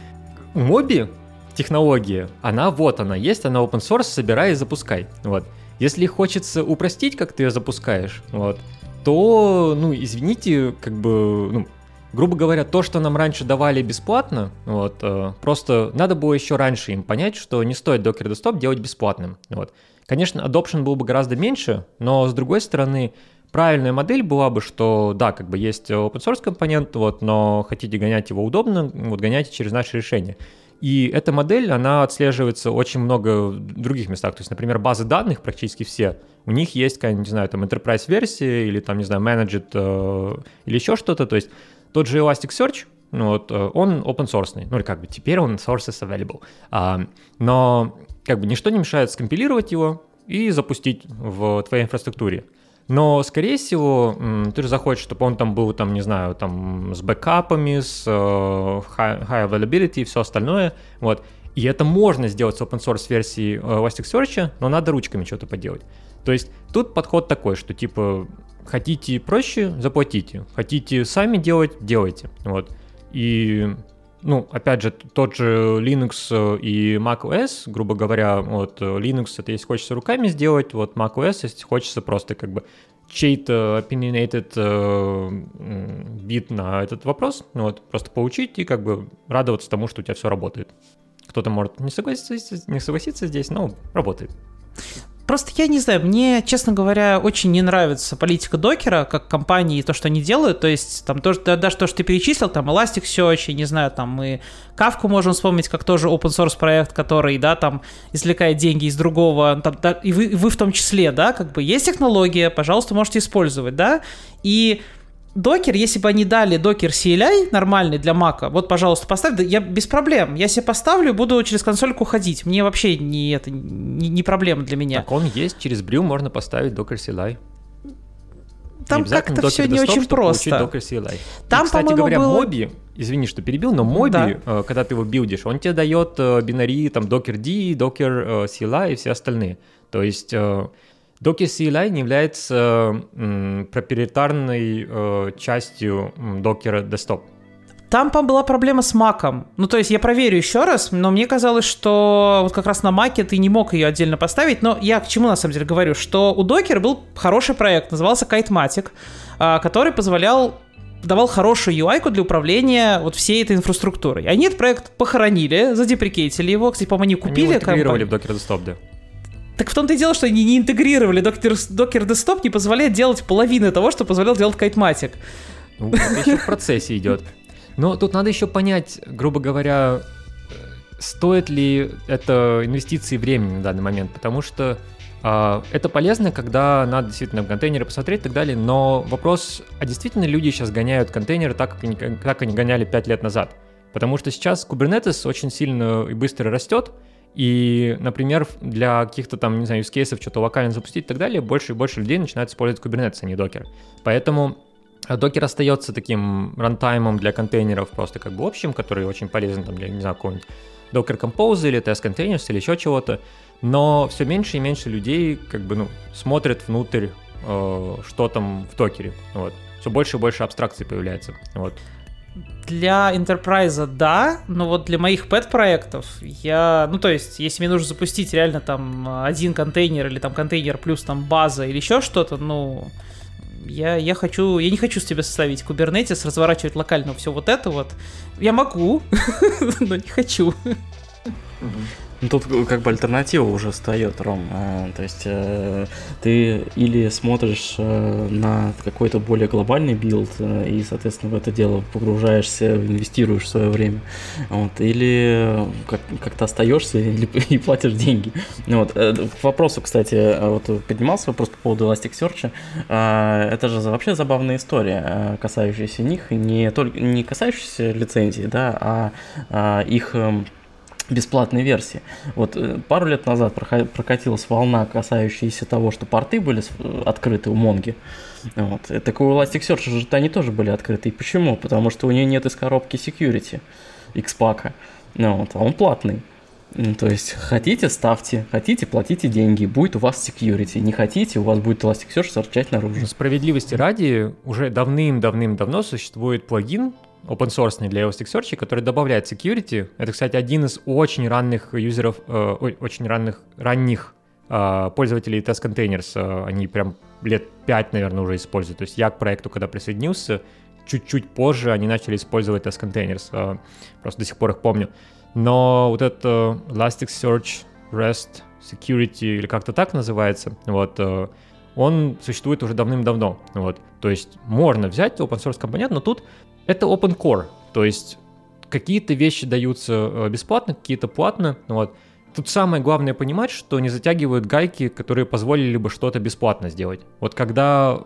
моби технология, она вот она есть, она open source, собирай и запускай, вот. Если хочется упростить, как ты ее запускаешь, вот, то, ну, извините, как бы, ну, грубо говоря, то, что нам раньше давали бесплатно, вот, э, просто надо было еще раньше им понять, что не стоит Docker Desktop делать бесплатным, вот. Конечно, adoption был бы гораздо меньше, но с другой стороны, правильная модель была бы, что да, как бы есть open source компонент, вот, но хотите гонять его удобно, вот гоняйте через наше решение. И эта модель, она отслеживается очень много в других местах. То есть, например, базы данных практически все, у них есть, не знаю, там enterprise-версия или там, не знаю, managed э, или еще что-то. То есть тот же Elasticsearch, ну, вот, э, он open source, ну или как бы теперь он sources available. А, но как бы ничто не мешает скомпилировать его и запустить в твоей инфраструктуре. Но, скорее всего, ты же захочешь, чтобы он там был, там, не знаю, там, с бэкапами, с э, high, high availability и все остальное, вот. И это можно сделать с open source версии э, Elasticsearch, но надо ручками что-то поделать. То есть тут подход такой, что типа хотите проще, заплатите, хотите сами делать, делайте, вот. И ну, опять же, тот же Linux э, и macOS, грубо говоря, вот э, Linux это если хочется руками сделать, вот macOS, если хочется просто как бы чей-то opinionated э, на этот вопрос, ну, вот, просто получить и как бы радоваться тому, что у тебя все работает. Кто-то может не согласиться, не согласиться здесь, но работает. Просто я не знаю, мне, честно говоря, очень не нравится политика докера, как компании, и то, что они делают. То есть, там, то, даже то, что ты перечислил, там, Elasticsearch, я не знаю, там, мы Кавку можем вспомнить, как тоже open source проект, который, да, там, извлекает деньги из другого, там, да, и вы, вы в том числе, да, как бы, есть технология, пожалуйста, можете использовать, да, и докер, если бы они дали докер CLI нормальный для Мака, вот, пожалуйста, поставь, да я без проблем. Я себе поставлю, буду через консольку ходить. Мне вообще не это не, не проблема для меня. Так он есть, через Brew можно поставить докер CLI. Там как-то все не очень просто. Там, И, кстати говоря, было... моби, извини, что перебил, но моби, да. Э, когда ты его билдишь, он тебе дает э, бинари, там, docker D, docker э, CLI и все остальные. То есть Docker CLI является проприетарной э, частью Docker Desktop. Там была проблема с маком. Ну, то есть я проверю еще раз, но мне казалось, что вот как раз на маке ты не мог ее отдельно поставить. Но я к чему на самом деле говорю, что у Docker был хороший проект, назывался Kitematic, а, который позволял давал хорошую UI для управления вот всей этой инфраструктурой. Они этот проект похоронили, задеприкейтили его, кстати, по-моему, они купили. Они его интегрировали в Docker Desktop, да. Так в том-то и дело, что они не интегрировали. Docker, Docker Desktop не позволяет делать половину того, что позволял делать Kitematic. Ну, это еще в процессе идет. Но тут надо еще понять, грубо говоря, стоит ли это инвестиции времени на данный момент, потому что э, это полезно, когда надо действительно в контейнеры посмотреть и так далее, но вопрос, а действительно люди сейчас гоняют контейнеры так, как они, как они гоняли 5 лет назад? Потому что сейчас Kubernetes очень сильно и быстро растет, и, например, для каких-то там, не знаю, use кейсов что-то локально запустить и так далее, больше и больше людей начинают использовать Kubernetes, а не Docker. Поэтому Docker остается таким рантаймом для контейнеров просто как бы общим, который очень полезен там для, не знаю, какого-нибудь Docker Compose или Test Containers или еще чего-то. Но все меньше и меньше людей как бы, ну, смотрят внутрь, э, что там в докере. Вот. Все больше и больше абстракций появляется. Вот для Enterprise да, но вот для моих пэт-проектов я, ну то есть, если мне нужно запустить реально там один контейнер или там контейнер плюс там база или еще что-то, ну я, я хочу, я не хочу с тебя составить Kubernetes, разворачивать локально все вот это вот. Я могу, но не хочу. Ну, тут как бы альтернатива уже встает, Ром. А, то есть э, ты или смотришь э, на какой-то более глобальный build э, и, соответственно, в это дело погружаешься, инвестируешь свое время, вот, или как- как-то остаешься или, и платишь деньги. Вот. К вопросу, кстати, вот поднимался вопрос по поводу Elasticsearch. Это же вообще забавная история, касающаяся них, не, только, не касающаяся лицензии, да, а их эм, бесплатной версии. Вот э, пару лет назад прокатилась волна, касающаяся того, что порты были э, открыты у Монги. Вот. Так у Elasticsearch же они тоже были открыты. И почему? Потому что у нее нет из коробки security Xpack. Ну, вот, а он платный. То есть хотите, ставьте, хотите, платите деньги, будет у вас security. Не хотите, у вас будет Elasticsearch торчать наружу. Справедливости ради, уже давным-давным-давно существует плагин, open source для Elasticsearch, который добавляет security. Это, кстати, один из очень ранних юзеров, э, очень ранних, ранних э, пользователей Test Containers. Э, они прям лет 5, наверное, уже используют. То есть я к проекту, когда присоединился, чуть-чуть позже они начали использовать Test Containers. Э, просто до сих пор их помню. Но вот это Elasticsearch REST Security, или как-то так называется, вот, э, он существует уже давным-давно. Вот. То есть можно взять open source компонент, но тут это open core, то есть какие-то вещи даются э, бесплатно, какие-то платно, вот. Тут самое главное понимать, что не затягивают гайки, которые позволили бы что-то бесплатно сделать. Вот когда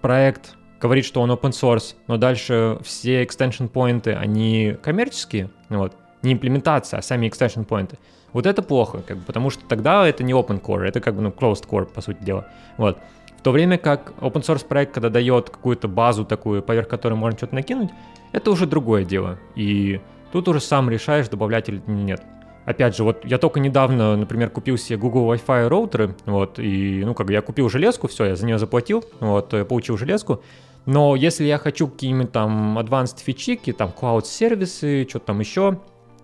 проект говорит, что он open source, но дальше все extension поинты, они коммерческие, вот, не имплементация, а сами extension поинты, вот это плохо, как бы, потому что тогда это не open core, это как бы ну, closed core, по сути дела. Вот то время как open source проект, когда дает какую-то базу такую, поверх которой можно что-то накинуть, это уже другое дело. И тут уже сам решаешь, добавлять или нет. Опять же, вот я только недавно, например, купил себе Google Wi-Fi роутеры, вот, и, ну, как бы я купил железку, все, я за нее заплатил, вот, я получил железку, но если я хочу какие-нибудь там advanced фичики, там cloud-сервисы, что-то там еще,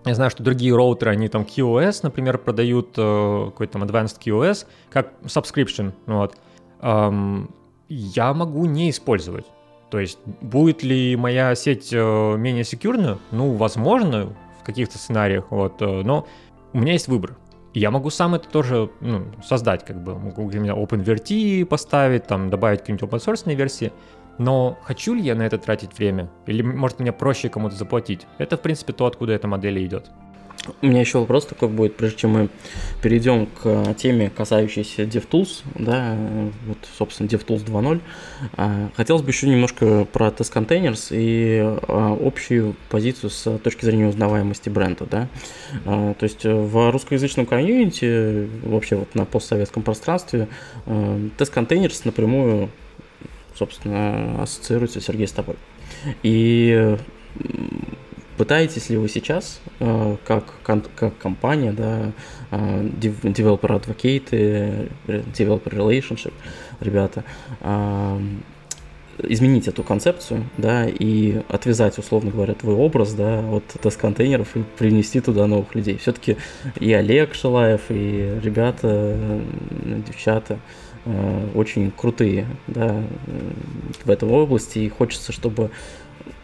я знаю, что другие роутеры, они там QoS, например, продают э, какой-то там advanced QoS, как subscription, вот, эм, я могу не использовать. То есть будет ли моя сеть э, менее секьюрна? Ну, возможно, в каких-то сценариях, вот, э, но у меня есть выбор. Я могу сам это тоже ну, создать, как бы, могу где-нибудь OpenVRT поставить, там, добавить какие-нибудь open source версии, но хочу ли я на это тратить время? Или, может, мне проще кому-то заплатить? Это, в принципе, то, откуда эта модель идет. У меня еще вопрос такой будет, прежде чем мы перейдем к э, теме, касающейся DevTools, да, вот, собственно, DevTools 2.0. А, хотелось бы еще немножко про Test Containers и а, общую позицию с точки зрения узнаваемости бренда, да. А, то есть в русскоязычном комьюнити, вообще вот на постсоветском пространстве, Test Containers напрямую, собственно, ассоциируется, Сергей, с тобой. И Пытаетесь ли вы сейчас, э, как, как компания, да, э, developer advocate, э, developer relationship, ребята, изменить эту концепцию, да, и отвязать, условно говоря, твой образ, да, от тест-контейнеров и принести туда новых людей. Все-таки и Олег Шилаев, и ребята, девчата очень крутые, да, в этой области, и хочется, чтобы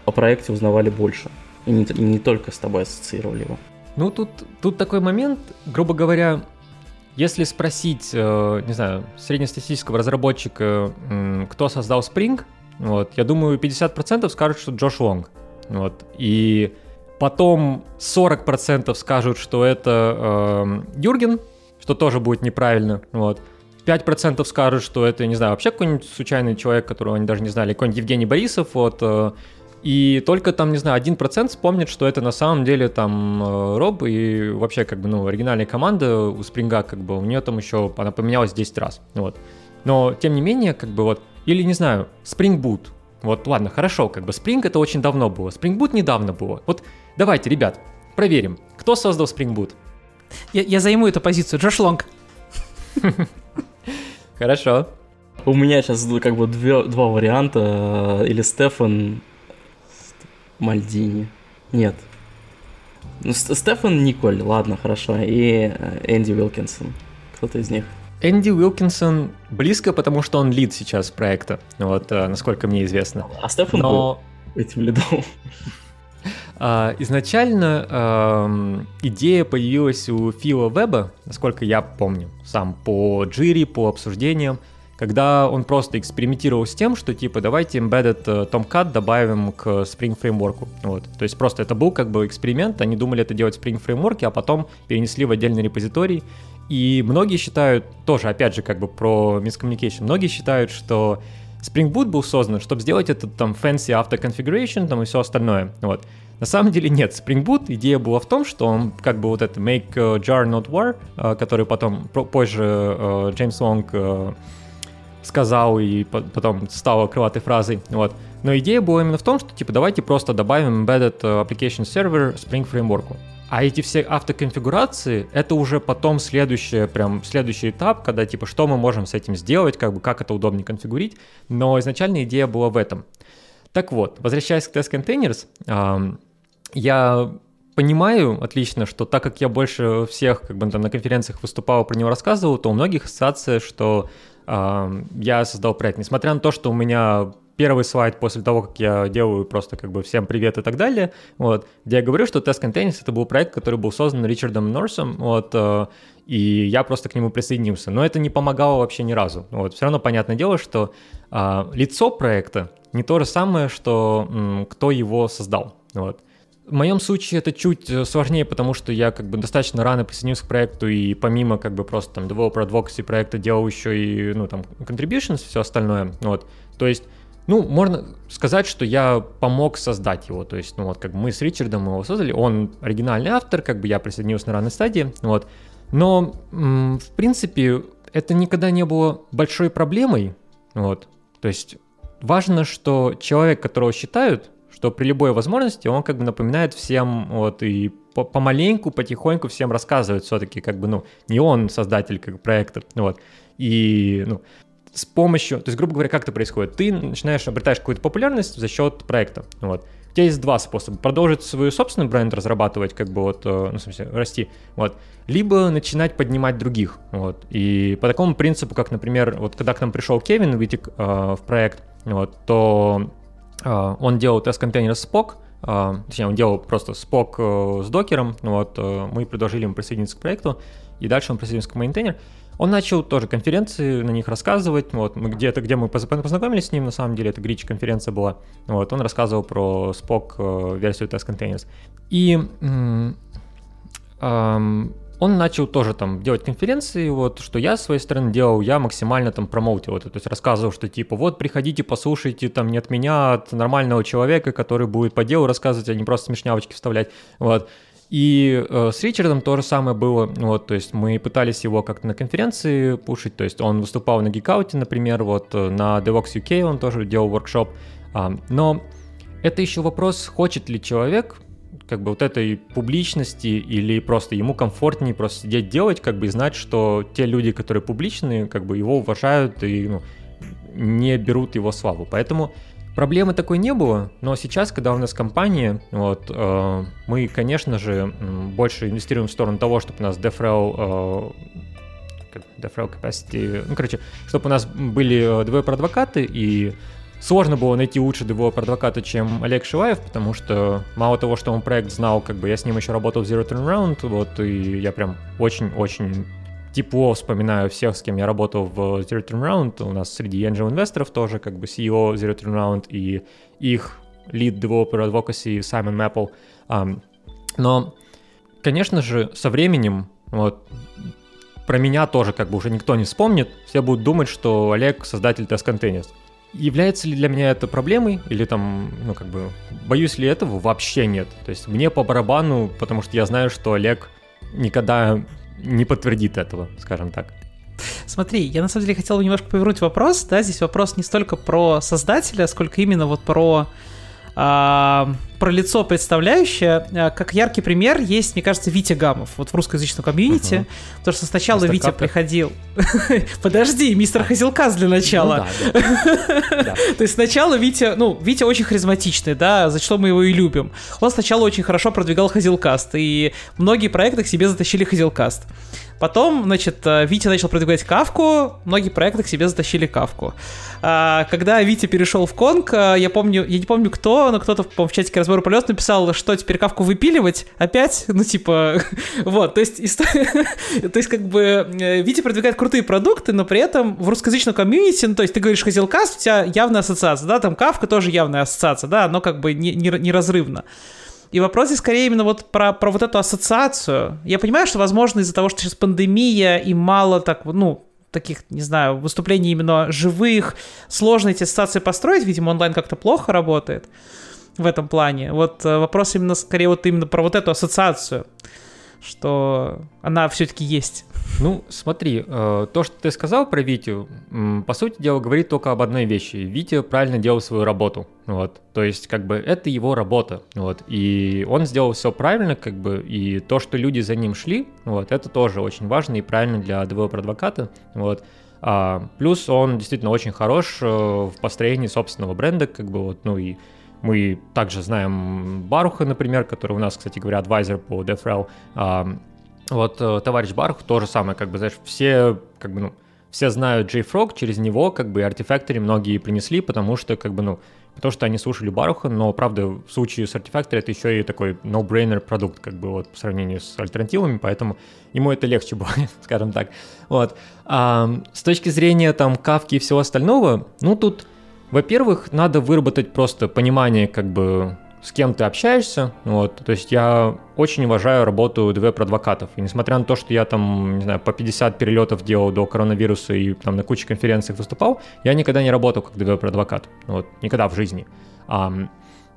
о проекте узнавали больше и не, и не только с тобой ассоциировали его. Ну, тут, тут такой момент, грубо говоря, если спросить, э, не знаю, среднестатистического разработчика, кто создал Spring, вот, я думаю, 50% скажут, что Джош Лонг. Вот, и потом 40% скажут, что это э, Юрген, что тоже будет неправильно. Вот. 5% скажут, что это, не знаю, вообще какой-нибудь случайный человек, которого они даже не знали, какой-нибудь Евгений Борисов, вот, э, И только там, не знаю, 1% вспомнит, что это на самом деле там э, Роб и вообще как бы, ну, оригинальная команда у Спринга, как бы, у нее там еще, она поменялась 10 раз, вот. Но, тем не менее, как бы вот, или, не знаю, Spring Boot, вот, ладно, хорошо, как бы Spring это очень давно было, Spring Boot недавно было. Вот, давайте, ребят, проверим, кто создал Spring Boot? Я, я займу эту позицию, Джош Лонг. Хорошо. У меня сейчас как бы две, два варианта. Или Стефан Мальдини. Нет. Ну, Стефан Николь, ладно, хорошо. И э, Энди Уилкинсон. Кто-то из них. Энди Уилкинсон близко, потому что он лид сейчас проекта, вот, э, насколько мне известно. А Стефан Но... был этим лидом. А, изначально э, идея появилась у Фила Веба, насколько я помню, сам по джире, по обсуждениям, когда он просто экспериментировал с тем, что типа давайте embedded э, Tomcat добавим к Spring Framework. Вот. То есть просто это был как бы эксперимент, они думали это делать в Spring Framework, а потом перенесли в отдельный репозиторий. И многие считают, тоже опять же как бы про miscommunication, многие считают, что Spring Boot был создан, чтобы сделать этот там fancy auto configuration там и все остальное. Вот. На самом деле нет, Spring Boot, идея была в том, что он как бы вот это make jar not war, э, который потом позже э, Джеймс Лонг э, сказал и потом стало крылатой фразой, вот. Но идея была именно в том, что типа давайте просто добавим embedded application server Spring Framework. А эти все автоконфигурации, это уже потом следующий, прям следующий этап, когда типа что мы можем с этим сделать, как бы как это удобнее конфигурить. Но изначально идея была в этом. Так вот, возвращаясь к Test Containers, я понимаю отлично, что так как я больше всех как бы там на конференциях выступал, про него рассказывал, то у многих ассоциация, что э, я создал проект. Несмотря на то, что у меня первый слайд после того, как я делаю просто как бы всем привет и так далее, вот, где я говорю, что Test Containers это был проект, который был создан Ричардом Норсом, вот, э, и я просто к нему присоединился. Но это не помогало вообще ни разу. Вот, все равно понятное дело, что э, лицо проекта не то же самое, что кто его создал. Вот. В моем случае это чуть э, сложнее, потому что я как бы достаточно рано присоединился к проекту и помимо как бы просто там developer advocacy проекта делал еще и, ну, там, contributions, все остальное, вот. То есть, ну, можно сказать, что я помог создать его, то есть, ну, вот, как бы мы с Ричардом его создали, он оригинальный автор, как бы я присоединился на ранней стадии, вот. Но, в принципе, это никогда не было большой проблемой, вот. То есть, важно, что человек, которого считают, что при любой возможности он как бы напоминает всем вот и помаленьку, потихоньку всем рассказывает все-таки как бы, ну, не он создатель как проекта, вот. И, ну, с помощью, то есть, грубо говоря, как это происходит? Ты начинаешь, обретаешь какую-то популярность за счет проекта, вот. У тебя есть два способа. Продолжить свою собственную бренд разрабатывать, как бы вот, э, ну, в смысле, расти, вот. Либо начинать поднимать других, вот. И по такому принципу, как, например, вот когда к нам пришел Кевин Виттек э, в проект, вот, то он делал Testcontainers Spock, а, точнее, он делал просто Spock э, с Docker ом, вот, э, мы предложили ему присоединиться к проекту, и дальше он присоединился к maintainer. Он начал тоже конференции на них рассказывать, вот, мы где-то, где мы познакомились с ним, на самом деле, это Greach конференция была, вот, он рассказывал про Spock э, версию Testcontainers. И он начал тоже там делать конференции, вот, что я с своей стороны делал, я максимально там промоутил это, то есть рассказывал, что типа вот приходите, послушайте там не от меня, а от нормального человека, который будет по делу рассказывать, а не просто смешнявочки вставлять, вот. И э, с Ричардом то же самое было, вот, то есть мы пытались его как-то на конференции пушить, то есть он выступал на Geekout, например, вот, э, на DevOps UK он тоже делал воркшоп, а, но это еще вопрос, хочет ли человек как бы вот этой публичности или просто ему комфортнее просто сидеть делать, как бы и знать, что те люди, которые публичные, как бы его уважают и ну, не берут его славу. Поэтому проблемы такой не было, но сейчас, когда у нас компания, вот, э, мы, конечно же, больше инвестируем в сторону того, чтобы у нас DevRel э, DevRel capacity, ну, короче, чтобы у нас были э, девелопер-адвокаты и Сложно было найти лучше девелопер адвоката, чем Олег Шилаев, потому что мало того, что он проект знал, как бы я с ним еще работал в Zero Turnaround, вот, и я прям очень-очень тепло вспоминаю всех, с кем я работал в Zero Turnaround. У нас среди angel инвесторов тоже как бы CEO Zero Turnaround и их lead developer advocacy Саймон Мэппл. Um, но, конечно же, со временем вот, про меня тоже как бы уже никто не вспомнит. Все будут думать, что Олег создатель Containers. Является ли для меня это проблемой, или там, ну, как бы, боюсь ли этого? Вообще нет. То есть мне по барабану, потому что я знаю, что Олег никогда не подтвердит этого, скажем так. Смотри, я на самом деле хотел бы немножко повернуть вопрос, да, здесь вопрос не столько про создателя, сколько именно вот про а, про лицо представляющее, а, как яркий пример есть, мне кажется, Витя Гамов, вот в русскоязычном комьюнити, uh-huh. потому что сначала Мистер Витя Капер. приходил... Подожди, мистер Хазилкас для начала. Ну, да, То есть сначала Витя, ну, Витя очень харизматичный, да, за что мы его и любим. Он сначала очень хорошо продвигал Хазилкаст, и многие проекты к себе затащили Хазилкаст. Потом, значит, э, Витя начал продвигать кавку, многие проекты к себе затащили кавку. А, когда Витя перешел в Конг, э, я помню, я не помню кто, но кто-то в чатике разбора полет написал, что теперь кавку выпиливать опять, ну типа, вот, то есть, то есть как бы э, Витя продвигает крутые продукты, но при этом в русскоязычном комьюнити, ну то есть ты говоришь Хазилкаст, у тебя явная ассоциация, да, там кавка тоже явная ассоциация, да, но как бы не, не, неразрывно. И вопрос здесь скорее именно вот про, про вот эту ассоциацию. Я понимаю, что, возможно, из-за того, что сейчас пандемия и мало так, ну, таких, не знаю, выступлений именно живых, сложно эти ассоциации построить, видимо, онлайн как-то плохо работает в этом плане. Вот э, вопрос именно скорее вот именно про вот эту ассоциацию, что она все-таки есть. Ну, смотри, э, то, что ты сказал про Витю, по сути дела, говорит только об одной вещи. Витя правильно делал свою работу. Вот. То есть, как бы, это его работа. Вот. И он сделал все правильно, как бы, и то, что люди за ним шли, вот, это тоже очень важно и правильно для девелопер-адвоката. Вот. А, плюс он действительно очень хорош э, в построении собственного бренда, как бы, вот, ну и мы также знаем Баруха, например, который у нас, кстати говоря, адвайзер по DevRel. А, вот э, товарищ Барх то же самое, как бы, знаешь, все, как бы, ну, все знают JFrog, через него, как бы, Artifactory многие принесли, потому что, как бы, ну, потому что они слушали Баруха, но, правда, в случае с Artifactory это еще и такой no-brainer продукт, как бы, вот, по сравнению с альтернативами, поэтому ему это легче было, скажем так. Вот. А, с точки зрения, там, кавки и всего остального, ну, тут, во-первых, надо выработать просто понимание, как бы, с кем ты общаешься. Вот. То есть я очень уважаю работу веб-адвокатов. И несмотря на то, что я там, не знаю, по 50 перелетов делал до коронавируса и там на куче конференций выступал, я никогда не работал как веб-адвокат. Вот. Никогда в жизни.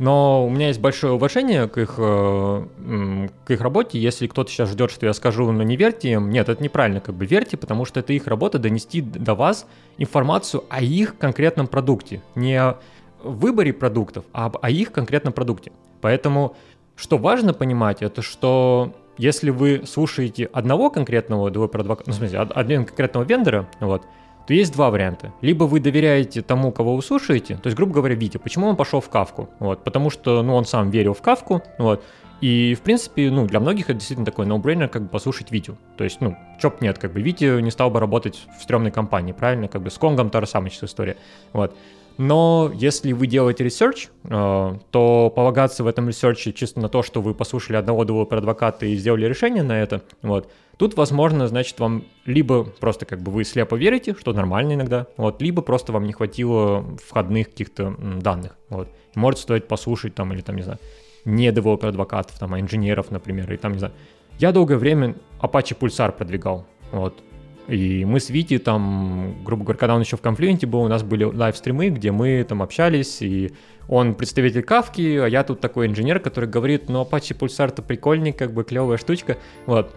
Но у меня есть большое уважение к их, э, к их работе. Если кто-то сейчас ждет, что я скажу, но «Ну, не верьте им, нет, это неправильно, как бы верьте, потому что это их работа донести до вас информацию о их конкретном продукте. Не выборе продуктов, а о их конкретном продукте. Поэтому, что важно понимать, это что если вы слушаете одного конкретного девелопера, ну, в смысле, один конкретного вендора, вот, то есть два варианта. Либо вы доверяете тому, кого вы слушаете, то есть, грубо говоря, Витя, почему он пошел в Кавку? Вот, потому что, ну, он сам верил в Кавку, вот, и, в принципе, ну, для многих это действительно такой no-brainer, как бы послушать Витю. То есть, ну, чоп нет, как бы Витя не стал бы работать в стрёмной компании, правильно? Как бы с Конгом та же самая история. Вот. Но если вы делаете research, э, то полагаться в этом research е чисто на то, что вы послушали одного developer advocate а и сделали решение на это, вот, тут, возможно, значит, вам либо просто как бы вы слепо верите, что нормально иногда, вот, либо просто вам не хватило входных каких-то данных, вот. Может стоить послушать там, или там, не знаю, не developer advocate ов, там, а инженеров, например, и там, не знаю. Я долгое время Apache Pulsar продвигал, вот, и мы с Витей там, грубо говоря, когда он еще в Confluent е был, у нас были лайв-стримы, где мы там общались, и он представитель Кафки, а я тут такой инженер, который говорит, ну, Apache Pulsar это прикольный, как бы клевая штучка, вот.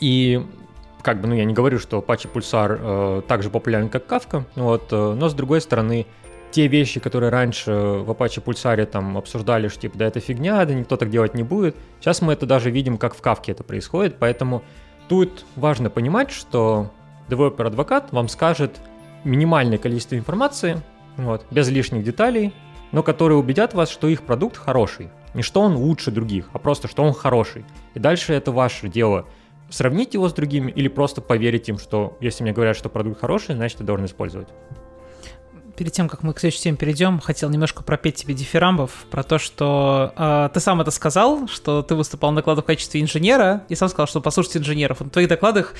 И как бы, ну, я не говорю, что Apache Pulsar э, так же популярен, как Kafka, вот, э, но с другой стороны, те вещи, которые раньше в Apache Pulsar там обсуждали, что типа, да это фигня, да никто так делать не будет, сейчас мы это даже видим, как в Кафке это происходит, поэтому тут важно понимать, что developer advocate вам скажет минимальное количество информации, вот, без лишних деталей, но которые убедят вас, что их продукт хороший. Не что он лучше других, а просто что он хороший. И дальше это ваше дело сравнить его с другими или просто поверить им, что если мне говорят, что продукт хороший, значит я должен использовать. Перед тем, как мы к следующей теме перейдем, хотел немножко пропеть тебе дифирамбов про то, что э, ты сам это сказал, что ты выступал на докладах в качестве инженера, и сам сказал, что послушать инженеров. В твоих докладах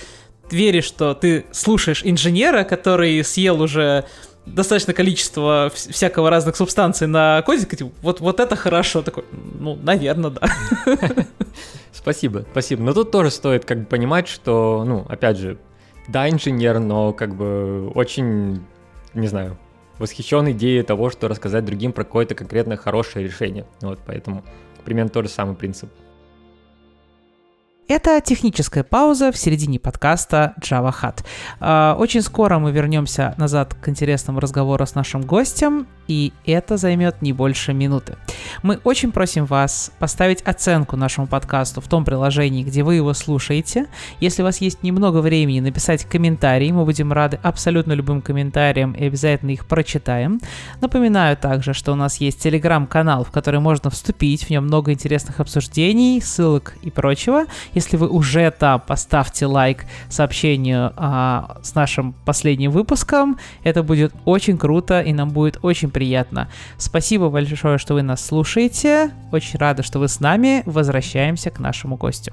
веришь, что ты слушаешь инженера, который съел уже достаточное количество всякого разных субстанций на кодике, типа, вот, вот это хорошо, такой, ну, наверное, да. Спасибо, спасибо. Но тут тоже стоит как бы понимать, что, ну, опять же, да, инженер, но как бы очень, не знаю, восхищен идеей того, что рассказать другим про какое-то конкретно хорошее решение. Вот, поэтому примерно тот же самый принцип. Это техническая пауза в середине подкаста Java Hut. А, очень скоро мы вернемся назад к интересному разговору с нашим гостем, и это займет не больше минуты. Мы очень просим вас поставить оценку нашему подкасту в том приложении, где вы его слушаете. Если у вас есть немного времени, написать комментарий, мы будем рады абсолютно любым комментариям и обязательно их прочитаем. Напоминаю также, что у нас есть телеграм-канал, в который можно вступить, в нем много интересных обсуждений, ссылок и прочего. Если вы уже там, поставьте лайк сообщению а, с нашим последним выпуском. Это будет очень круто и нам будет очень приятно. Спасибо большое, что вы нас слушаете. Очень рада, что вы с нами. Возвращаемся к нашему гостю.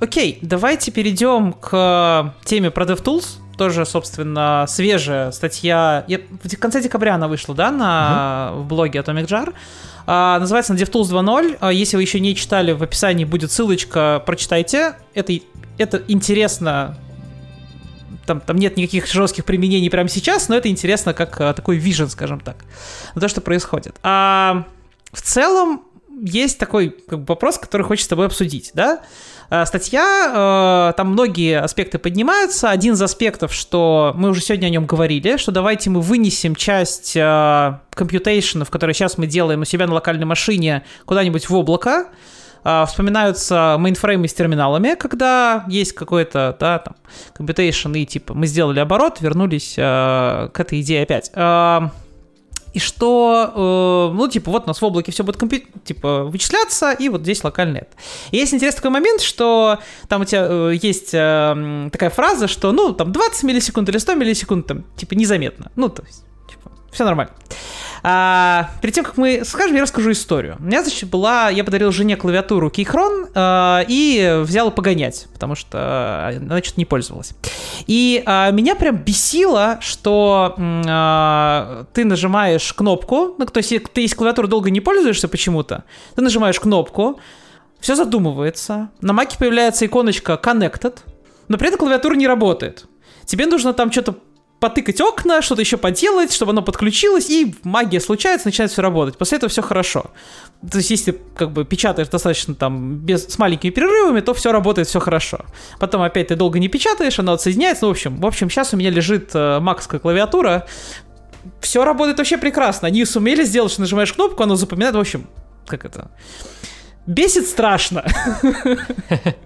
Окей, давайте перейдем к теме про DevTools. Тоже, собственно, свежая статья. В конце декабря она вышла, да, на, uh-huh. в блоге Atomic Jar. А, называется она DevTools 2.0. А, если вы еще не читали, в описании будет ссылочка, прочитайте. Это, это интересно там, там нет никаких жестких применений прямо сейчас, но это интересно как а, такой вижен, скажем так, на то, что происходит. А в целом есть такой как бы, вопрос, который хочется с тобой обсудить, да? А, статья, э, там многие аспекты поднимаются. Один из аспектов, что мы уже сегодня о нем говорили, что давайте мы вынесем часть э, компьютейшенов, которые сейчас мы делаем у себя на локальной машине, куда-нибудь в облако, вспоминаются мейнфреймы с терминалами, когда есть какой-то, да, там, computation, и типа мы сделали оборот, вернулись э, к этой идее опять. Э, и что, э, ну, типа, вот у нас в облаке все будет компью- типа, вычисляться, и вот здесь локальный это. И есть интересный такой момент, что там у тебя э, есть э, такая фраза, что, ну, там 20 миллисекунд или 100 миллисекунд, там, типа, незаметно. Ну, то есть, типа, все нормально. А, перед тем, как мы скажем, я расскажу историю. У меня, значит, была... Я подарил жене клавиатуру Keychron а, и взял погонять, потому что она что-то не пользовалась. И а, меня прям бесило, что а, ты нажимаешь кнопку, ну, то есть ты из клавиатуры долго не пользуешься почему-то, ты нажимаешь кнопку, все задумывается, на маке появляется иконочка Connected, но при этом клавиатура не работает. Тебе нужно там что-то потыкать окна, что-то еще поделать, чтобы оно подключилось, и магия случается, начинает все работать. После этого все хорошо. То есть, если как бы печатаешь достаточно там без, с маленькими перерывами, то все работает, все хорошо. Потом опять ты долго не печатаешь, оно отсоединяется. Ну, в общем, в общем, сейчас у меня лежит э, маковская клавиатура. Все работает вообще прекрасно. Они сумели сделать, что нажимаешь кнопку, оно запоминает. В общем, как это? Бесит страшно.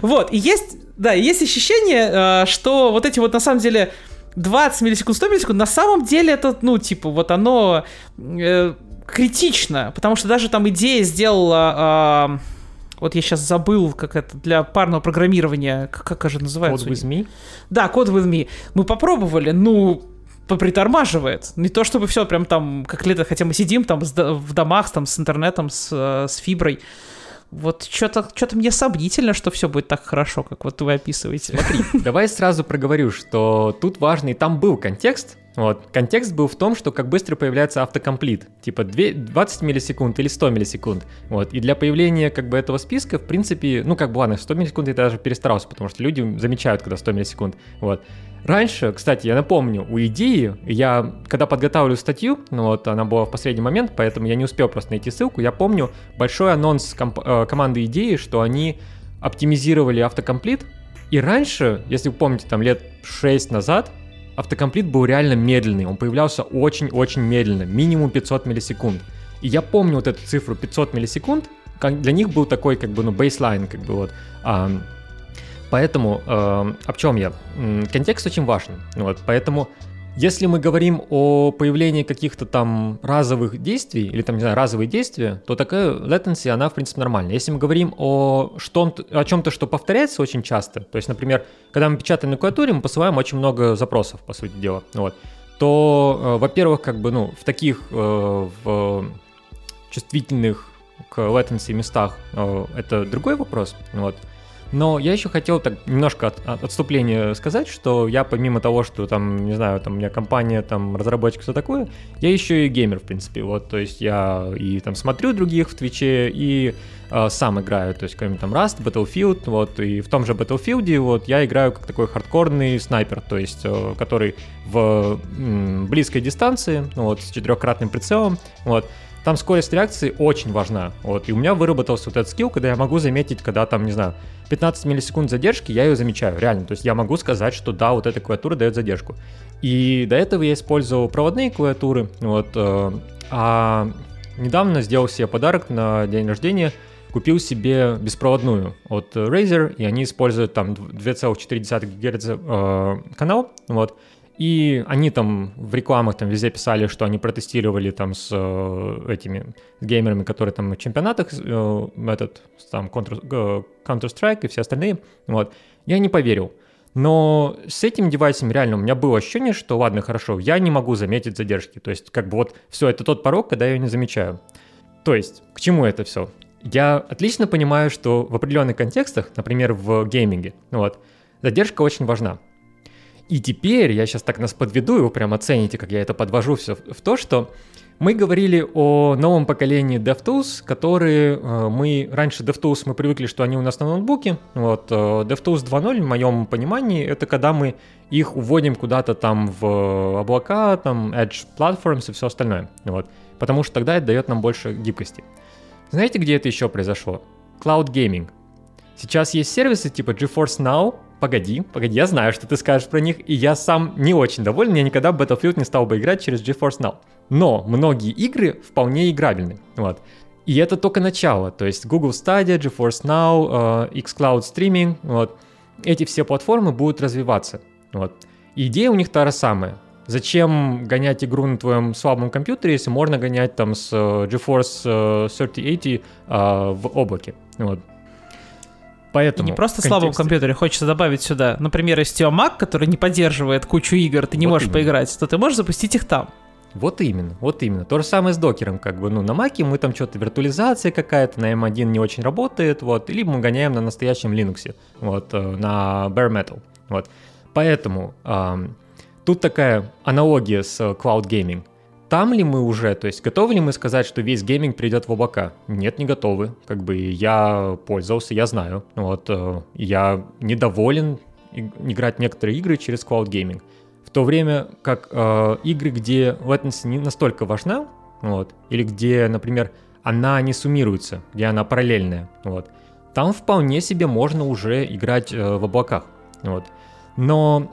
Вот, и есть да, есть ощущение, э, что вот эти вот на самом деле 20 миллисекунд, 100 миллисекунд, на самом деле это, ну, типа, вот оно э, критично, потому что даже там идея сделала... Э, вот я сейчас забыл, как это для парного программирования, как, как же называется? Code with me? Да, Code with me. Мы попробовали, ну, попритормаживает. Не то чтобы все прям там, как лето, хотя мы сидим там в домах, там с интернетом, с, э, с фиброй. Вот что-то что мне сомнительно, что все будет так хорошо, как вот вы описываете. Смотри, давай сразу проговорю, что тут важный, там был контекст, вот. Контекст был в том, что как быстро появляется автокомплит. Типа 20 миллисекунд или 100 миллисекунд. Вот. И для появления как бы этого списка, в принципе, ну как бы ладно, 100 миллисекунд я даже перестарался, потому что люди замечают, когда 100 миллисекунд. Вот. Раньше, кстати, я напомню, у идеи, я когда подготавливаю статью, ну вот она была в последний момент, поэтому я не успел просто найти ссылку, я помню большой анонс комп- э, команды идеи, что они оптимизировали автокомплит, и раньше, если вы помните, там лет 6 назад, автокомплит был реально медленный, он появлялся очень-очень медленно, минимум 500 миллисекунд. И я помню вот эту цифру 500 миллисекунд, как для них был такой как бы, ну, бейслайн, как бы вот. А, Поэтому э, о чем я? Контекст очень важен. Вот, поэтому если мы говорим о появлении каких-то там разовых действий, или там, не знаю, разовые действия, то такая latency, она, в принципе, нормальная. Если мы говорим о, что, о чем-то, что повторяется очень часто, то есть, например, когда мы печатаем на клавиатуре, мы посылаем очень много запросов, по сути дела, вот, то, э, во-первых, как бы, ну, в таких, э, в чувствительных к latency местах э, это другой вопрос, вот, Но я еще хотел так немножко от, от отступления сказать, что я помимо того, что там, не знаю, там у меня компания, там разработчик, все такое, я еще и геймер, в принципе. Вот, то есть я и там смотрю других в Твиче, и э, сам играю, то есть какой-нибудь там Rust, Battlefield, вот, и в том же Battlefield, вот, я играю как такой хардкорный снайпер, то есть, э, который в м, близкой дистанции, вот, с четырехкратным прицелом, вот, там скорость реакции очень важна. Вот. И у меня выработался вот этот скилл, когда я могу заметить, когда там, не знаю, 15 миллисекунд задержки, я ее замечаю, реально. То есть я могу сказать, что да, вот эта клавиатура дает задержку. И до этого я использовал проводные клавиатуры. Вот, э, а недавно сделал себе подарок на день рождения, купил себе беспроводную от Razer, и они используют там 2,4 ГГц э, канал. Вот. И они там в рекламах там везде писали, что они протестировали там с э, этими геймерами, которые там в чемпионатах, э, этот, там Counter, э, Counter-Strike и все остальные. Вот. Я не поверил. Но с этим девайсом реально у меня было ощущение, что ладно, хорошо, я не могу заметить задержки. То есть как бы вот все, это тот порог, когда я ее не замечаю. То есть к чему это все? Я отлично понимаю, что в определенных контекстах, например, в гейминге, вот, задержка очень важна. И теперь я сейчас так нас подведу, и вы прям оцените, как я это подвожу все в то, что мы говорили о новом поколении DevTools, которые э, мы... Раньше DevTools мы привыкли, что они у нас на ноутбуке. Вот, э, DevTools 2.0, в моем понимании, это когда мы их уводим куда-то там в облака, там Edge Platforms и все остальное. Вот, потому что тогда это дает нам больше гибкости. Знаете, где это еще произошло? Cloud Gaming. Сейчас есть сервисы типа GeForce Now, погоди, погоди, я знаю, что ты скажешь про них, и я сам не очень доволен, я никогда в Battlefield не стал бы играть через GeForce Now. Но многие игры вполне играбельны, вот. И это только начало, то есть Google Stadia, GeForce Now, uh, xCloud Streaming, вот. Эти все платформы будут развиваться, вот. И идея у них та же самая. Зачем гонять игру на твоем слабом компьютере, если можно гонять там с uh, GeForce uh, 3080 uh, в облаке? Вот. Поэтому и не просто в слабом компьютере, хочется добавить сюда. Например, если у тебя Mac, который не поддерживает кучу игр, ты не вот можешь именно. поиграть, то ты можешь запустить их там. Вот именно, вот именно. То же самое с докером, как бы, ну, на Маке мы там что-то, виртуализация какая-то на M1 не очень работает, вот, либо мы гоняем на настоящем Linux, вот, э, на Bare Metal, вот. Поэтому эм, тут такая аналогия с Cloud Gaming там ли мы уже, то есть готовы ли мы сказать, что весь гейминг придет в облака? Нет, не готовы. Как бы я пользовался, я знаю. Вот, э, я недоволен играть некоторые игры через Cloud Gaming. В то время как э, игры, где latency не настолько важна, вот, или где, например, она не суммируется, где она параллельная, вот, там вполне себе можно уже играть э, в облаках. Вот. Но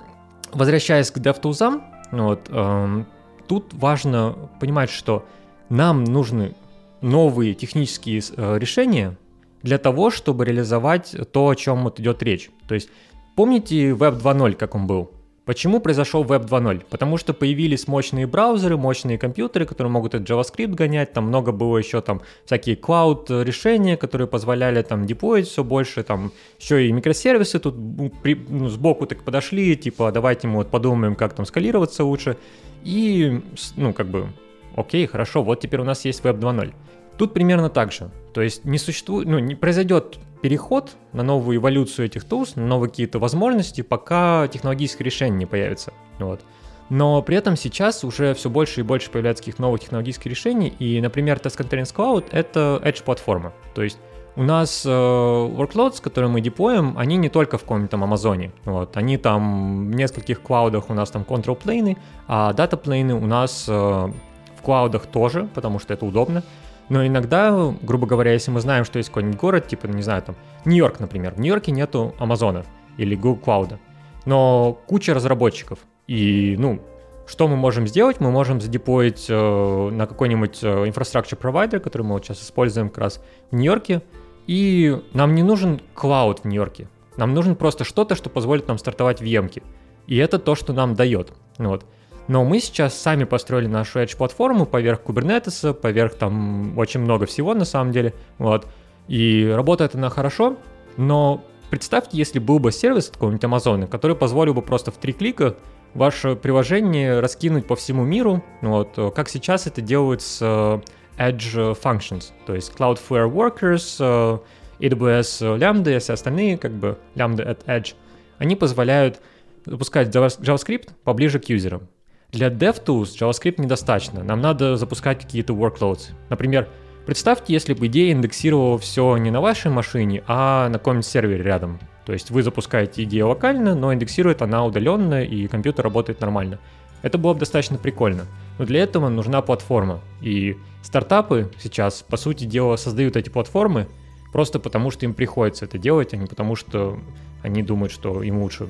возвращаясь к DevTools, вот, э, тут важно понимать, что нам нужны новые технические э, решения для того, чтобы реализовать то, о чем вот идет речь. То есть помните Web 2.0, как он был? Почему произошел Web 2.0? Потому что появились мощные браузеры, мощные компьютеры, которые могут этот JavaScript гонять, там много было еще там всякие cloud решения, которые позволяли там деплоить все больше, там еще и микросервисы тут при, ну, сбоку так подошли, типа давайте мы вот подумаем, как там скалироваться лучше. И, ну, как бы, окей, хорошо, вот теперь у нас есть Web 2.0. Тут примерно так же. То есть не существует, ну, не произойдет переход на новую эволюцию этих tools, на новые какие-то возможности, пока технологические решения не появятся. Вот. Но при этом сейчас уже все больше и больше появляется каких новых технологических решений, и, например, Test Containers Cloud — это Edge-платформа. То есть у нас э, workloads, которые мы деплоим, они не только в каком-нибудь там Амазоне. Вот, они там в нескольких клаудах у нас там control плейны, а дата плейны у нас э, в клаудах тоже, потому что это удобно. Но иногда, грубо говоря, если мы знаем, что есть какой-нибудь город, типа, не знаю, там, Нью-Йорк, например. В Нью-Йорке нету Амазона или Google Cloud, но куча разработчиков. И, ну, что мы можем сделать? Мы можем задеплоить э, на какой-нибудь э, infrastructure provider, который мы вот сейчас используем как раз в Нью-Йорке, и нам не нужен клауд в Нью-Йорке. Нам нужен просто что-то, что позволит нам стартовать VM. И это то, что нам дает. Вот. Но мы сейчас сами построили нашу Edge-платформу поверх Kubernetes, поверх там очень много всего на самом деле. Вот. И работает она хорошо, но представьте, если был бы сервис какого-нибудь Amazon, который позволил бы просто в три клика ваше приложение раскинуть по всему миру, вот, как сейчас это делают с Edge Functions, то есть Cloudflare Workers, AWS Lambda и все остальные, как бы Lambda at Edge, они позволяют запускать JavaScript поближе к юзерам. Для DevTools JavaScript недостаточно. Нам надо запускать какие-то workloads. Например, представьте, если бы идея индексировала все не на вашей машине, а на каком-нибудь сервере рядом. То есть вы запускаете идею локально, но индексирует она удаленно, и компьютер работает нормально. Это было бы достаточно прикольно. Но для этого нужна платформа. И стартапы сейчас, по сути дела, создают эти платформы просто потому, что им приходится это делать, а не потому, что они думают, что им лучше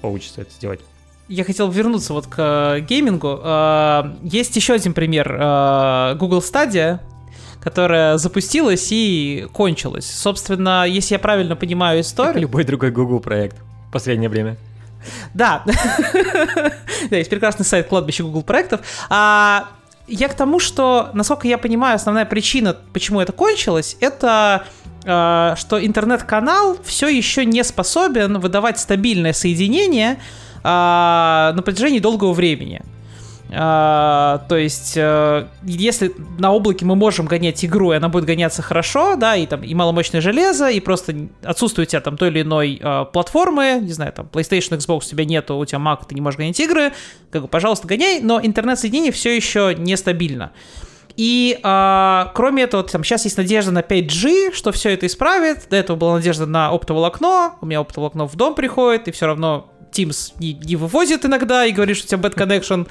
получится это сделать. Я хотел вернуться вот к э, геймингу. Э, есть еще один пример. Э, Google Stadia, которая запустилась и кончилась. Собственно, если я правильно понимаю историю... Как любой другой Google проект в последнее время. Да. да, есть прекрасный сайт кладбища Google проектов. А я к тому, что, насколько я понимаю, основная причина, почему это кончилось, это что интернет-канал все еще не способен выдавать стабильное соединение а, на протяжении долгого времени. А, то есть, а, если на облаке мы можем гонять игру, и она будет гоняться хорошо, да, и там и маломощное железо, и просто отсутствует у тебя там той или иной а, платформы, не знаю, там PlayStation, Xbox у тебя нету, у тебя Mac, ты не можешь гонять игры, как бы, пожалуйста, гоняй, но интернет-соединение все еще нестабильно. И а, кроме этого, там сейчас есть надежда на 5G, что все это исправит. До этого была надежда на оптоволокно. У меня оптоволокно в дом приходит, и все равно Teams не, не вывозит иногда и говорит, что у тебя bad connection.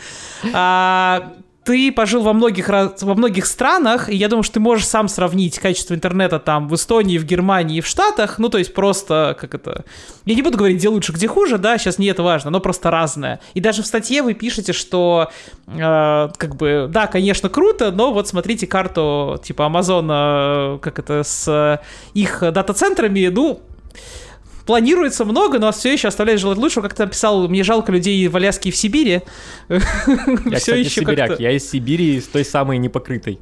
А, ты пожил во многих, во многих странах, и я думаю, что ты можешь сам сравнить качество интернета там в Эстонии, в Германии в Штатах. Ну, то есть просто, как это... Я не буду говорить, где лучше, где хуже, да, сейчас не это важно, но просто разное. И даже в статье вы пишете, что, э, как бы, да, конечно, круто, но вот смотрите карту, типа, Амазона, как это, с их дата-центрами, ну, планируется много, но все еще оставляет желать лучшего. Как ты написал, мне жалко людей в Аляске и в Сибири. Я, все еще сибиряк, я из Сибири, из той самой непокрытой.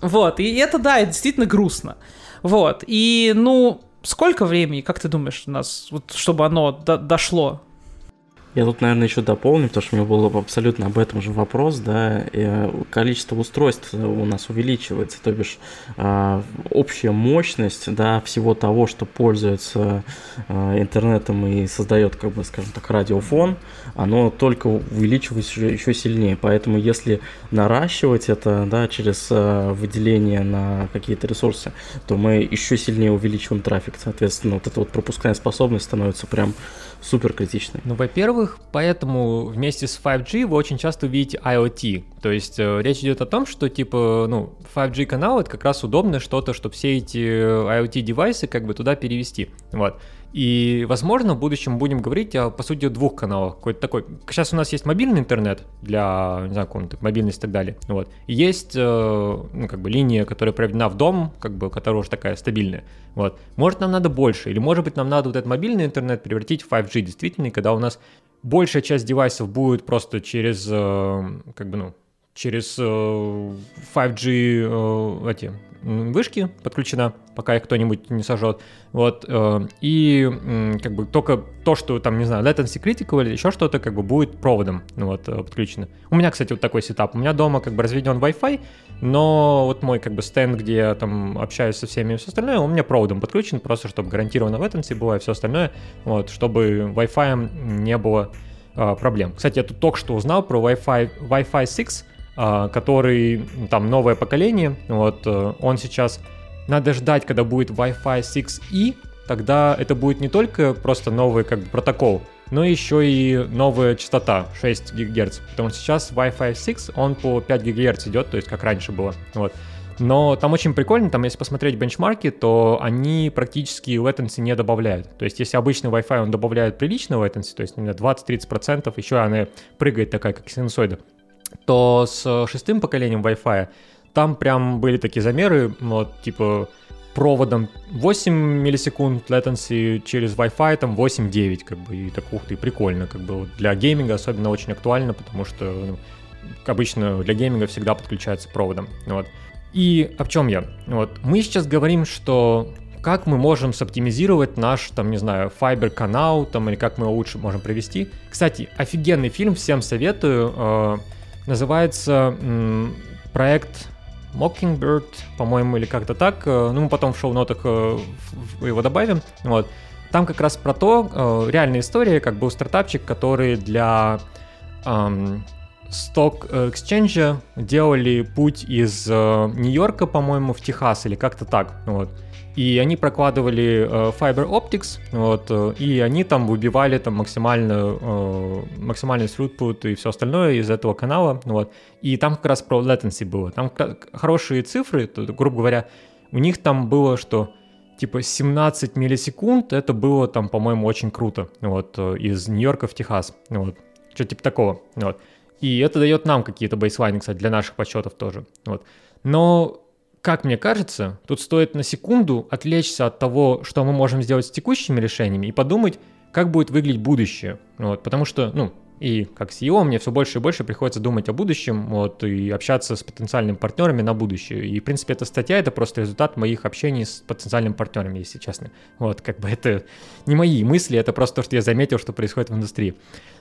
Вот, и это, да, это действительно грустно. Вот, и, ну, сколько времени, как ты думаешь, у нас, вот, чтобы оно до дошло я тут, наверное, еще дополню, потому что у меня был абсолютно об этом же вопрос, да, э, количество устройств у нас увеличивается, то бишь э, общая мощность, да, всего того, что пользуется э, интернетом и создает, как бы, скажем так, радиофон, оно только увеличивается еще, сильнее, поэтому если наращивать это, да, через э, выделение на какие-то ресурсы, то мы еще сильнее увеличиваем трафик, соответственно, вот эта вот пропускная способность становится прям супер критичной. Ну, во-первых, поэтому вместе с 5G вы очень часто увидите IoT. То есть э, речь идет о том, что типа, ну, 5G канал это как раз удобное что-то, чтобы все эти IoT девайсы как бы туда перевести. Вот. И, возможно, в будущем будем говорить о, по сути, двух каналах. Какой-то такой... Сейчас у нас есть мобильный интернет для, не знаю, какой-то мобильности и так далее. Вот. И есть, э, ну, как бы, линия, которая проведена в дом, как бы, которая уже такая стабильная. Вот. Может, нам надо больше, или, может быть, нам надо вот этот мобильный интернет превратить в 5G, действительно, когда у нас большая часть девайсов будет просто через, э, как бы, ну, через 5G э, эти вышки подключена, пока их кто-нибудь не сожжет. Вот, э, и как бы только то, что там, не знаю, latency critical или еще что-то, как бы будет проводом ну, вот, э, подключено. У меня, кстати, вот такой сетап. У меня дома как бы разведен Wi-Fi, но вот мой как бы стенд, где я там общаюсь со всеми и все остальное, у меня проводом подключен, просто чтобы гарантированно latency было и все остальное, вот, чтобы Wi-Fi не было э, проблем. Кстати, я тут только что узнал про Wi-Fi, Wi-Fi 6, а, который там новое поколение, вот э, он сейчас надо ждать, когда будет Wi-Fi 6E, тогда это будет не только просто новый как бы протокол, но еще и новая частота 6 ГГц, потому что сейчас Wi-Fi 6, он по 5 ГГц идет, то есть как раньше было, вот. Но там очень прикольно, там если посмотреть бенчмарки, то они практически latency не добавляют. То есть если обычный Wi-Fi он добавляет приличный latency, то есть 20-30%, еще она прыгает такая, как синусоида, то с шестым поколением Wi-Fi там прям были такие замеры, вот, типа, проводом 8 миллисекунд latency через Wi-Fi там 8-9, как бы, и так, ух ты, прикольно, как бы, для гейминга особенно очень актуально, потому что, ну, обычно для гейминга всегда подключается проводом, вот. И о чем я? Вот, мы сейчас говорим, что как мы можем соптимизировать наш, там, не знаю, Fiber канал, там, или как мы его лучше можем провести. Кстати, офигенный фильм, всем советую. Э, Называется проект Mockingbird, по-моему, или как-то так. Э, ну, мы потом в шоу-нотах э, его добавим. Вот. Там как раз про то, э, реальная история, как был стартапчик, который для эм, Stock Exchange делали путь из Нью-Йорка, по-моему, в Техас или как-то так. Вот. И они прокладывали э, Fiber Optics, вот, э, и они там выбивали там максимально, э, максимальный throughput и все остальное из этого канала, вот. И там как раз про latency было. Там хорошие цифры, то, грубо говоря, у них там было, что типа 17 миллисекунд, это было там, по-моему, очень круто, вот, э, из Нью-Йорка в Техас, вот, что типа такого, вот. И это дает нам какие-то бейслайны, кстати, для наших подсчетов тоже, вот. Но как мне кажется, тут стоит на секунду отвлечься от того, что мы можем сделать с текущими решениями и подумать, как будет выглядеть будущее. Вот, потому что, ну, и как CEO мне все больше и больше приходится думать о будущем, вот, и общаться с потенциальными партнерами на будущее. И, в принципе, эта статья — это просто результат моих общений с потенциальными партнерами, если честно. Вот, как бы это не мои мысли, это просто то, что я заметил, что происходит в индустрии.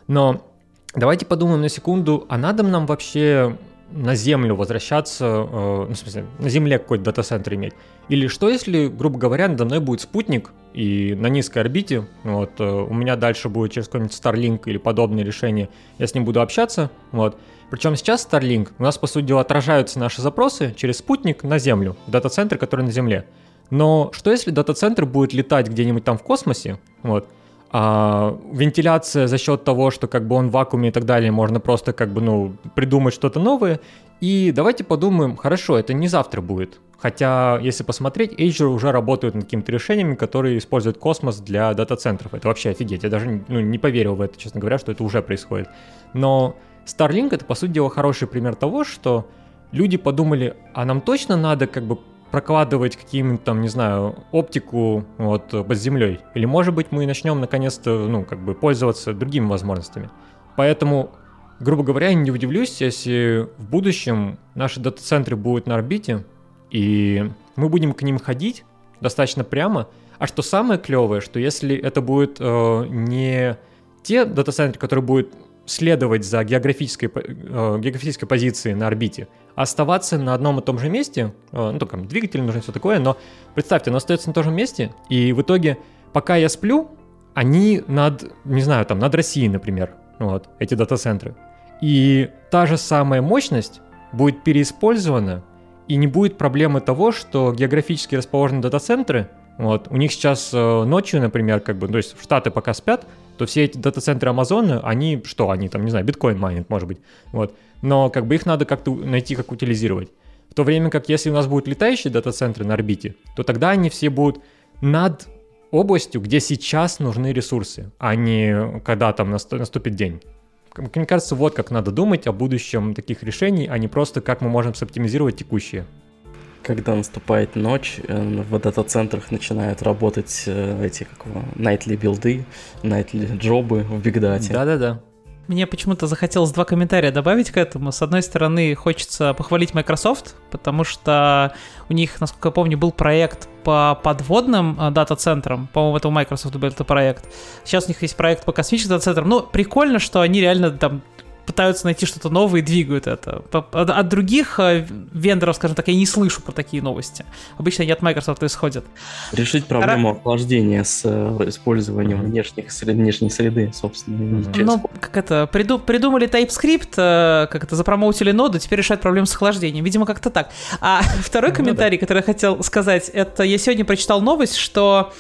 Но давайте подумаем на секунду, а надо нам вообще на Землю возвращаться, э, ну, в смысле, на Земле какой-то дата-центр иметь? Или что, если, грубо говоря, надо мной будет спутник, и на низкой орбите, вот, э, у меня дальше будет через какой-нибудь Starlink или подобное решение, я с ним буду общаться, вот. Причем сейчас Starlink, у нас, по сути дела, отражаются наши запросы через спутник на Землю, дата-центр, который на Земле. Но что если дата-центр будет летать где-нибудь там в космосе, вот, а, вентиляция за счет того, что как бы он в вакууме и так далее, можно просто как бы, ну, придумать что-то новое. И давайте подумаем, хорошо, это не завтра будет. Хотя, если посмотреть, Azure уже работают над какими-то решениями, которые используют космос для дата-центров. Это вообще офигеть. Я даже ну, не поверил в это, честно говоря, что это уже происходит. Но Starlink это, по сути дела, хороший пример того, что люди подумали, а нам точно надо как бы прокладывать каким-нибудь там, не знаю, оптику вот под землей. Или, может быть, мы начнем наконец-то, ну, как бы пользоваться другими возможностями. Поэтому, грубо говоря, не удивлюсь, если в будущем наши дата-центры будут на орбите, и мы будем к ним ходить достаточно прямо. А что самое клевое, что если это будет э, не те дата-центры, которые будут следовать за географической, э, географической позицией на орбите, оставаться на одном и том же месте, э, ну, только двигатель нужен, все такое, но представьте, он остается на том же месте, и в итоге, пока я сплю, они над, не знаю, там, над Россией, например, вот, эти дата-центры. И та же самая мощность будет переиспользована, и не будет проблемы того, что географически расположенные дата-центры, вот, у них сейчас э, ночью, например, как бы, то есть Штаты пока спят, то все эти дата-центры Амазона, они что, они там, не знаю, биткоин майнят, может быть, вот. Но как бы их надо как-то найти, как утилизировать. В то время как если у нас будут летающие дата-центры на орбите, то тогда они все будут над областью, где сейчас нужны ресурсы, а не когда там наступит день. Мне кажется, вот как надо думать о будущем таких решений, а не просто как мы можем соптимизировать текущие когда наступает ночь, э, в дата-центрах начинают работать э, эти как его, nightly билды, nightly джобы в бигдате. Да-да-да. Мне почему-то захотелось два комментария добавить к этому. С одной стороны, хочется похвалить Microsoft, потому что у них, насколько я помню, был проект по подводным э, дата-центрам. По-моему, это у Microsoft был этот проект. Сейчас у них есть проект по космическим дата-центрам. Ну, прикольно, что они реально там пытаются найти что-то новое и двигают это. От других э, вендоров, скажем так, я не слышу про такие новости. Обычно они от Microsoft исходят. Решить проблему охлаждения с э, использованием внешних, внешней среды, собственно. Ну, как это, приду, придумали TypeScript, э, как это, запромоутили ноду, теперь решают проблему с охлаждением. Видимо, как-то так. А второй ну комментарий, который я хотел сказать, это я сегодня прочитал новость, что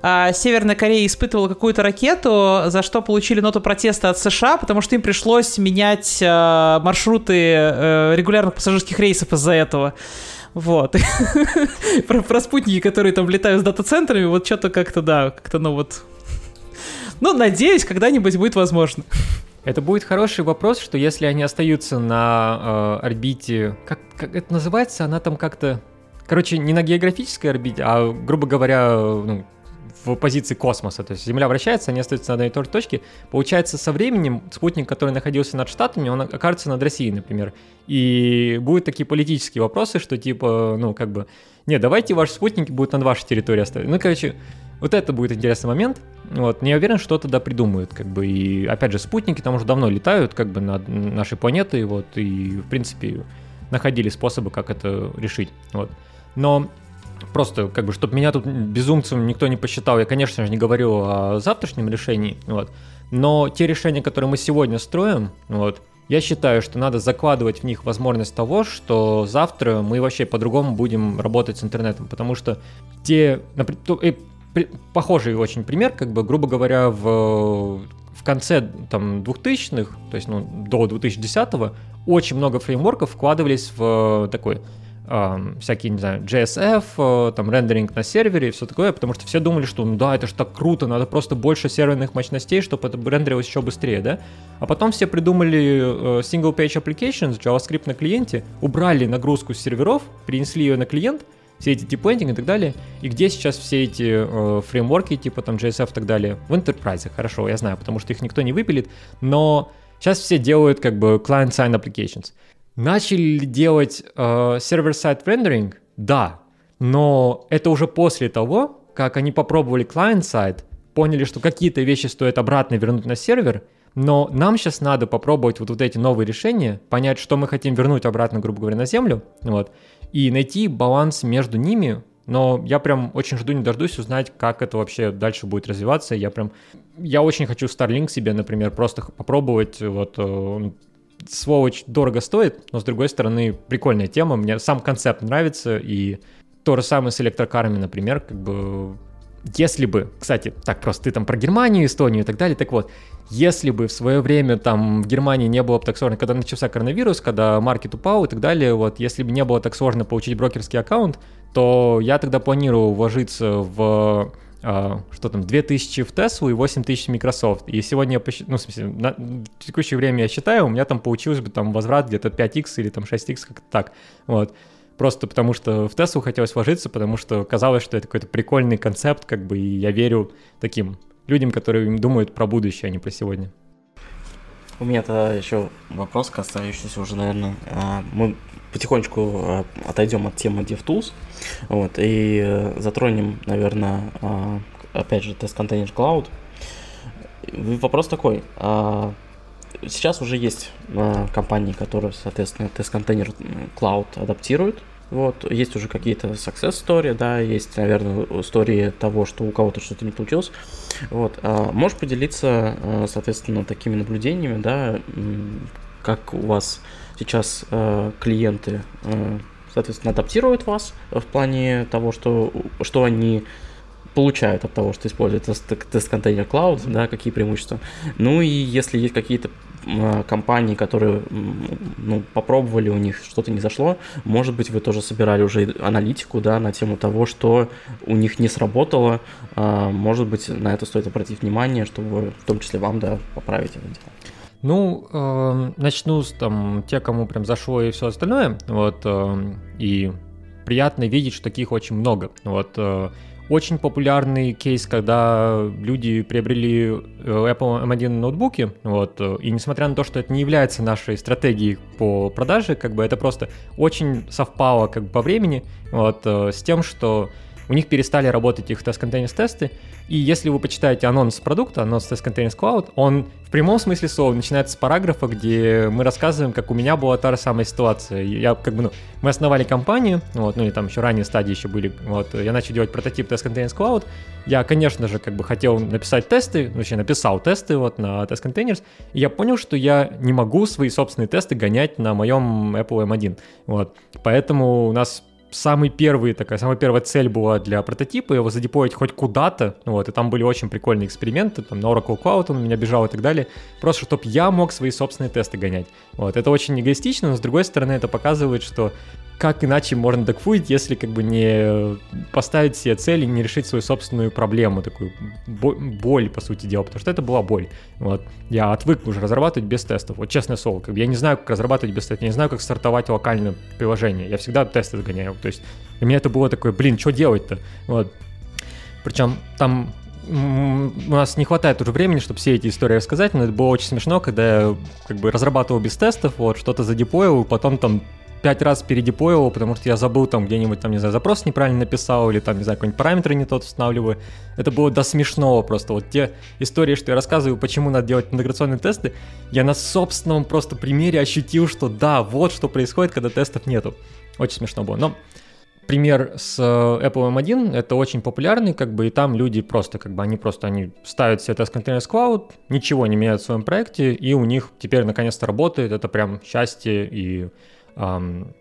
а, Северная Корея испытывала какую-то ракету, за что получили ноту протеста от США, потому что им пришлось менять а, маршруты а, регулярных пассажирских рейсов из-за этого. Вот. про, про спутники, которые там летают с дата-центрами, вот что-то как-то, да, как-то, ну вот... Ну, надеюсь, когда-нибудь будет возможно. Это будет хороший вопрос, что если они остаются на э, орбите, как, как это называется, она там как-то, короче, не на географической орбите, а, грубо говоря, ну, в позиции космоса, то есть Земля вращается, они остаются на одной и той же точке. Получается, со временем спутник, который находился над Штатами, он окажется над Россией, например. И будут такие политические вопросы, что типа, ну, как бы, не, давайте ваши спутники будут над вашей территорией оставить. Ну, короче, вот это будет интересный момент. Вот, не уверен, что тогда придумают, как бы, и, опять же, спутники там уже давно летают, как бы, над нашей планетой, вот, и, в принципе, находили способы, как это решить. Вот. Но просто, как бы, чтобы меня тут безумцем никто не посчитал, я, конечно же, не говорю о завтрашнем решении, вот, но те решения, которые мы сегодня строим, вот, я считаю, что надо закладывать в них возможность того, что завтра мы вообще по-другому будем работать с интернетом, потому что те, например, похожий очень пример, как бы, грубо говоря, в, в конце там 2000-х, то есть ну, до 2010-го, очень много фреймворков вкладывались в такой всякие, не знаю, JSF, э, там рендеринг на сервере и все такое, потому что все думали, что ну да, это же так круто, надо просто больше серверных мощностей, чтобы это рендерилось еще быстрее, да? А потом все придумали э, single page applications, JavaScript на клиенте, убрали нагрузку с серверов, перенесли ее на клиент, все эти типлендинг и так далее. И где сейчас все эти э, фреймворки, типа там JSF и так далее? В Enterprise, хорошо, я знаю, потому что их никто не выпилит, но сейчас все делают как бы client-side applications. Начали ли делать э, server-side rendering? Да, но это уже после того, как они попробовали client-side, поняли, что какие-то вещи стоит обратно вернуть на сервер, но нам сейчас надо попробовать вот, вот эти новые решения, понять, что мы хотим вернуть обратно, грубо говоря, на землю, вот, и найти баланс между ними, но я прям очень жду, не дождусь узнать, как это вообще дальше будет развиваться. Я прям, я очень хочу Starlink себе, например, просто попробовать, вот, э, сволочь дорого стоит, но с другой стороны прикольная тема, мне сам концепт нравится, и то же самое с электрокарами, например, как бы если бы, кстати, так просто ты там про Германию, Эстонию и так далее, так вот, если бы в свое время там в Германии не было бы так сложно, когда начался коронавирус, когда маркет упал и так далее, вот, если бы не было так сложно получить брокерский аккаунт, то я тогда планировал вложиться в что там, 2000 в Tesla и 8000 в Microsoft. И сегодня я посчитал, ну, в смысле, на текущее время я считаю, у меня там получилось бы там возврат где-то 5x или там 6x, как-то так. Вот. Просто потому что в Теслу хотелось вложиться, потому что казалось, что это какой-то прикольный концепт, как бы, и я верю таким людям, которые думают про будущее, а не про сегодня. У меня то еще вопрос, касающийся уже, наверное, а, мы потихонечку а, отойдем от темы DevTools, вот, и э, затронем, наверное, а, опять же, Test Container Cloud. Вопрос такой, сейчас уже есть компании, которые, соответственно, Test Container Cloud адаптируют, вот, есть уже какие-то success story, да, есть, наверное, истории того, что у кого-то что-то не получилось. Вот, а можешь поделиться, а, соответственно, такими наблюдениями, да, как у вас сейчас а, клиенты, а, соответственно, адаптируют вас в плане того, что, что они получают от того, что используют тест-контейнер Cloud, да, какие преимущества. Ну и если есть какие-то а, компании, которые ну, попробовали, у них что-то не зашло, может быть, вы тоже собирали уже аналитику да, на тему того, что у них не сработало, а, может быть, на это стоит обратить внимание, чтобы в том числе вам да, поправить это дело. Ну, э, начну с там, те, кому прям зашло и все остальное, вот, э, и приятно видеть, что таких очень много. Вот, э, очень популярный кейс, когда люди приобрели э, Apple M1 ноутбуки, вот, э, и несмотря на то, что это не является нашей стратегией по продаже, как бы это просто очень совпало как бы по времени, вот, э, с тем, что у них перестали работать их тест-контейнер тесты, и если вы почитаете анонс продукта, анонс Containers Cloud, он в прямом смысле слова начинается с параграфа, где мы рассказываем, как у меня была та же самая ситуация. Я как бы, ну, мы основали компанию, вот, ну и там еще ранние стадии еще были, вот, я начал делать прототип Containers Cloud. Я, конечно же, как бы хотел написать тесты, ну, вообще написал тесты вот на Test Containers, и я понял, что я не могу свои собственные тесты гонять на моем Apple M1, вот. Поэтому у нас самый первый, такая, самая первая цель была для прототипа, его задепоить хоть куда-то, вот, и там были очень прикольные эксперименты, там на Oracle Cloud он у меня бежал и так далее, просто чтобы я мог свои собственные тесты гонять. Вот, это очень эгоистично, но с другой стороны это показывает, что как иначе можно докфуить, если как бы не поставить себе цели, не решить свою собственную проблему, такую боль, по сути дела, потому что это была боль. Вот. Я отвык уже разрабатывать без тестов. Вот честное слово, как бы я не знаю, как разрабатывать без тестов, я не знаю, как стартовать локальное приложение. Я всегда тесты загоняю. То есть для меня это было такое, блин, что делать-то? Вот. Причем там у нас не хватает уже времени, чтобы все эти истории рассказать, но это было очень смешно, когда я как бы разрабатывал без тестов, вот, что-то задепоил, потом там пять раз передеплоивал, потому что я забыл там где-нибудь, там, не знаю, запрос неправильно написал, или там, не знаю, какой-нибудь параметр не тот устанавливаю. Это было до смешного просто. Вот те истории, что я рассказываю, почему надо делать интеграционные тесты, я на собственном просто примере ощутил, что да, вот что происходит, когда тестов нету. Очень смешно было. Но пример с э, Apple M1, это очень популярный, как бы, и там люди просто, как бы, они просто, они ставят себе Test Containers Cloud, ничего не меняют в своем проекте, и у них теперь наконец-то работает, это прям счастье и эм,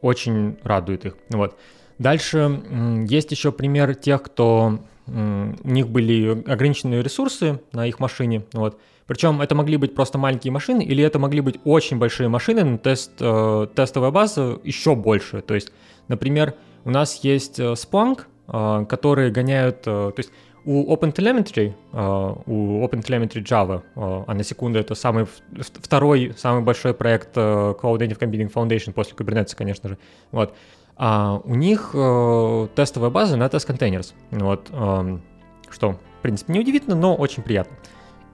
очень радует их. Вот. Дальше есть еще пример тех, кто у них были ограниченные ресурсы на их машине, вот. Причем это могли быть просто маленькие машины, или это могли быть очень большие машины, но тест, э, тестовая база еще больше. То есть, например, у нас есть э, Splunk, э, которые гоняют, э, то есть у OpenTelemetry, э, у OpenTelemetry Java, э, а на секунду это самый второй самый большой проект э, Cloud Native Computing Foundation после Kubernetes, конечно же. Вот. А у них э, тестовая база на Test Containers. Вот, что, в принципе, не удивительно, но очень приятно.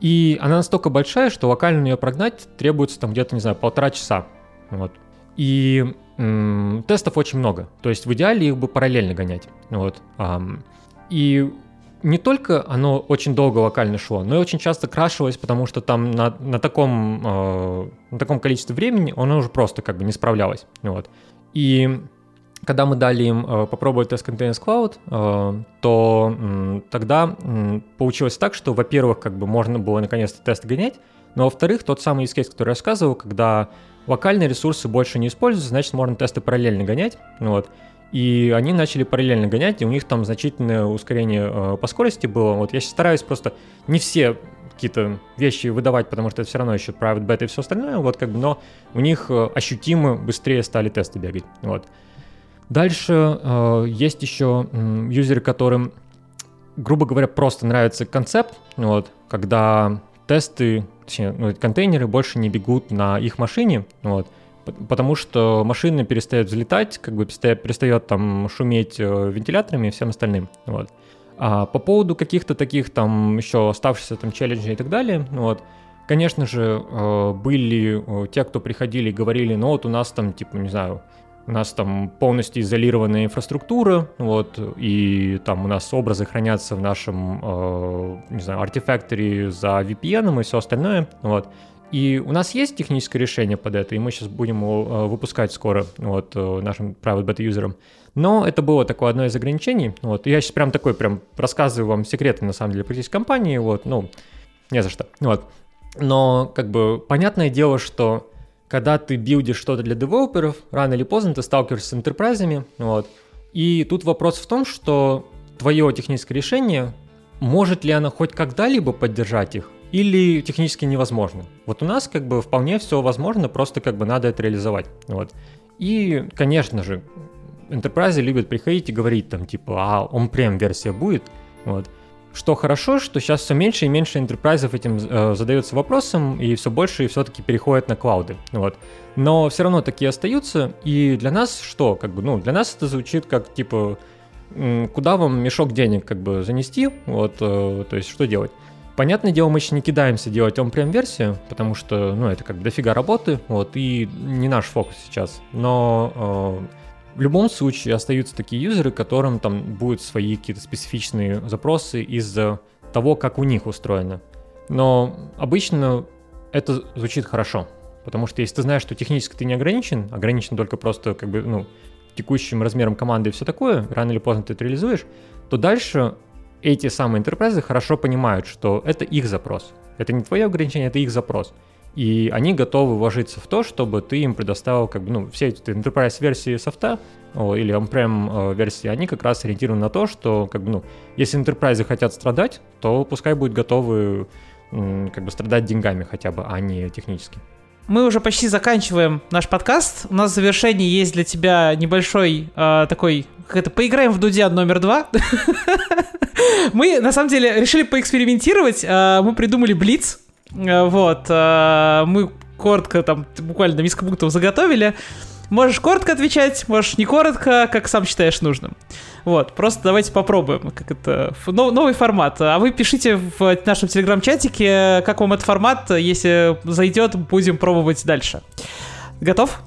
И она настолько большая, что локально ее прогнать требуется там где-то, не знаю, полтора часа. Вот. И м- тестов очень много. То есть в идеале их бы параллельно гонять. Вот. И не только оно очень долго локально шло, но и очень часто крашилось, потому что там на, на, таком, э, на таком количестве времени оно уже просто как бы не справлялось. Вот. И когда мы дали им э, попробовать Test Containers Cloud, э, то э, тогда э, получилось так, что, во-первых, как бы можно было наконец-то тест гонять, но во-вторых, тот самый use case, который я рассказывал, когда локальные ресурсы больше не используются, значит, можно тесты параллельно гонять. Вот. И они начали параллельно гонять, и у них там значительное ускорение э, по скорости было. Вот я сейчас стараюсь просто не все какие-то вещи выдавать, потому что это все равно еще private beta и все остальное, вот как бы, но у них э, ощутимо быстрее стали тесты бегать. Вот. Дальше э, есть еще э, юзеры, которым, грубо говоря, просто нравится концепт, вот, когда тесты, точнее, ну, контейнеры больше не бегут на их машине, вот, потому что машина перестает взлетать, как бы перестает, перестает там шуметь э, вентиляторами и всем остальным, вот. А по поводу каких-то таких там еще оставшихся там челленджей и так далее, вот, конечно же, э, были э, те, кто приходили и говорили, ну вот у нас там, типа, не знаю, у нас там полностью изолированная инфраструктура, вот, и там у нас образы хранятся в нашем, э, не знаю, артефакторе за VPN и все остальное, вот. И у нас есть техническое решение под это, и мы сейчас будем его э, выпускать скоро вот, э, нашим private beta юзерам. Но это было такое одно из ограничений. Вот. Я сейчас прям такой прям рассказываю вам секреты, на самом деле, здесь компании. Вот, ну, не за что. Вот. Но, как бы, понятное дело, что когда ты билдишь что-то для девелоперов, рано или поздно ты сталкиваешься с интерпрайзами, вот. И тут вопрос в том, что твое техническое решение, может ли оно хоть когда-либо поддержать их, или технически невозможно. Вот у нас как бы вполне все возможно, просто как бы надо это реализовать. Вот. И, конечно же, Enterprise любят приходить и говорить там типа, а он прям версия будет, вот. Что хорошо, что сейчас все меньше и меньше интерпрайзов этим э, задаются вопросом, и все больше и все-таки переходят на клауды. Вот. Но все равно такие остаются, и для нас что? Как бы, ну, для нас это звучит как типа, куда вам мешок денег как бы занести, вот, э, то есть что делать? Понятное дело, мы еще не кидаемся делать он прям версию, потому что, ну, это как дофига работы, вот, и не наш фокус сейчас. Но э, в любом случае остаются такие юзеры, которым там будут свои какие-то специфичные запросы из-за того, как у них устроено. Но обычно это звучит хорошо, потому что если ты знаешь, что технически ты не ограничен, ограничен только просто как бы, ну, текущим размером команды и все такое, рано или поздно ты это реализуешь, то дальше эти самые enterprise хорошо понимают, что это их запрос. Это не твое ограничение, это их запрос. И они готовы вложиться в то, чтобы ты им предоставил как бы, ну, все эти enterprise версии софта или on-prem э, версии, они как раз ориентированы на то, что как бы, ну, если enterprise хотят страдать, то пускай будут готовы как бы страдать деньгами хотя бы, а не технически. Мы уже почти заканчиваем наш подкаст. У нас в завершении есть для тебя небольшой э, такой, как это, поиграем в Дудя номер два. Мы, на самом деле, решили поэкспериментировать. Э, мы придумали Блиц. Э, вот, э, мы коротко там буквально несколько пунктов заготовили. Можешь коротко отвечать, можешь не коротко, как сам считаешь нужным. Вот, просто давайте попробуем, как это, новый формат. А вы пишите в нашем телеграм-чатике, как вам этот формат, если зайдет, будем пробовать дальше. Готов?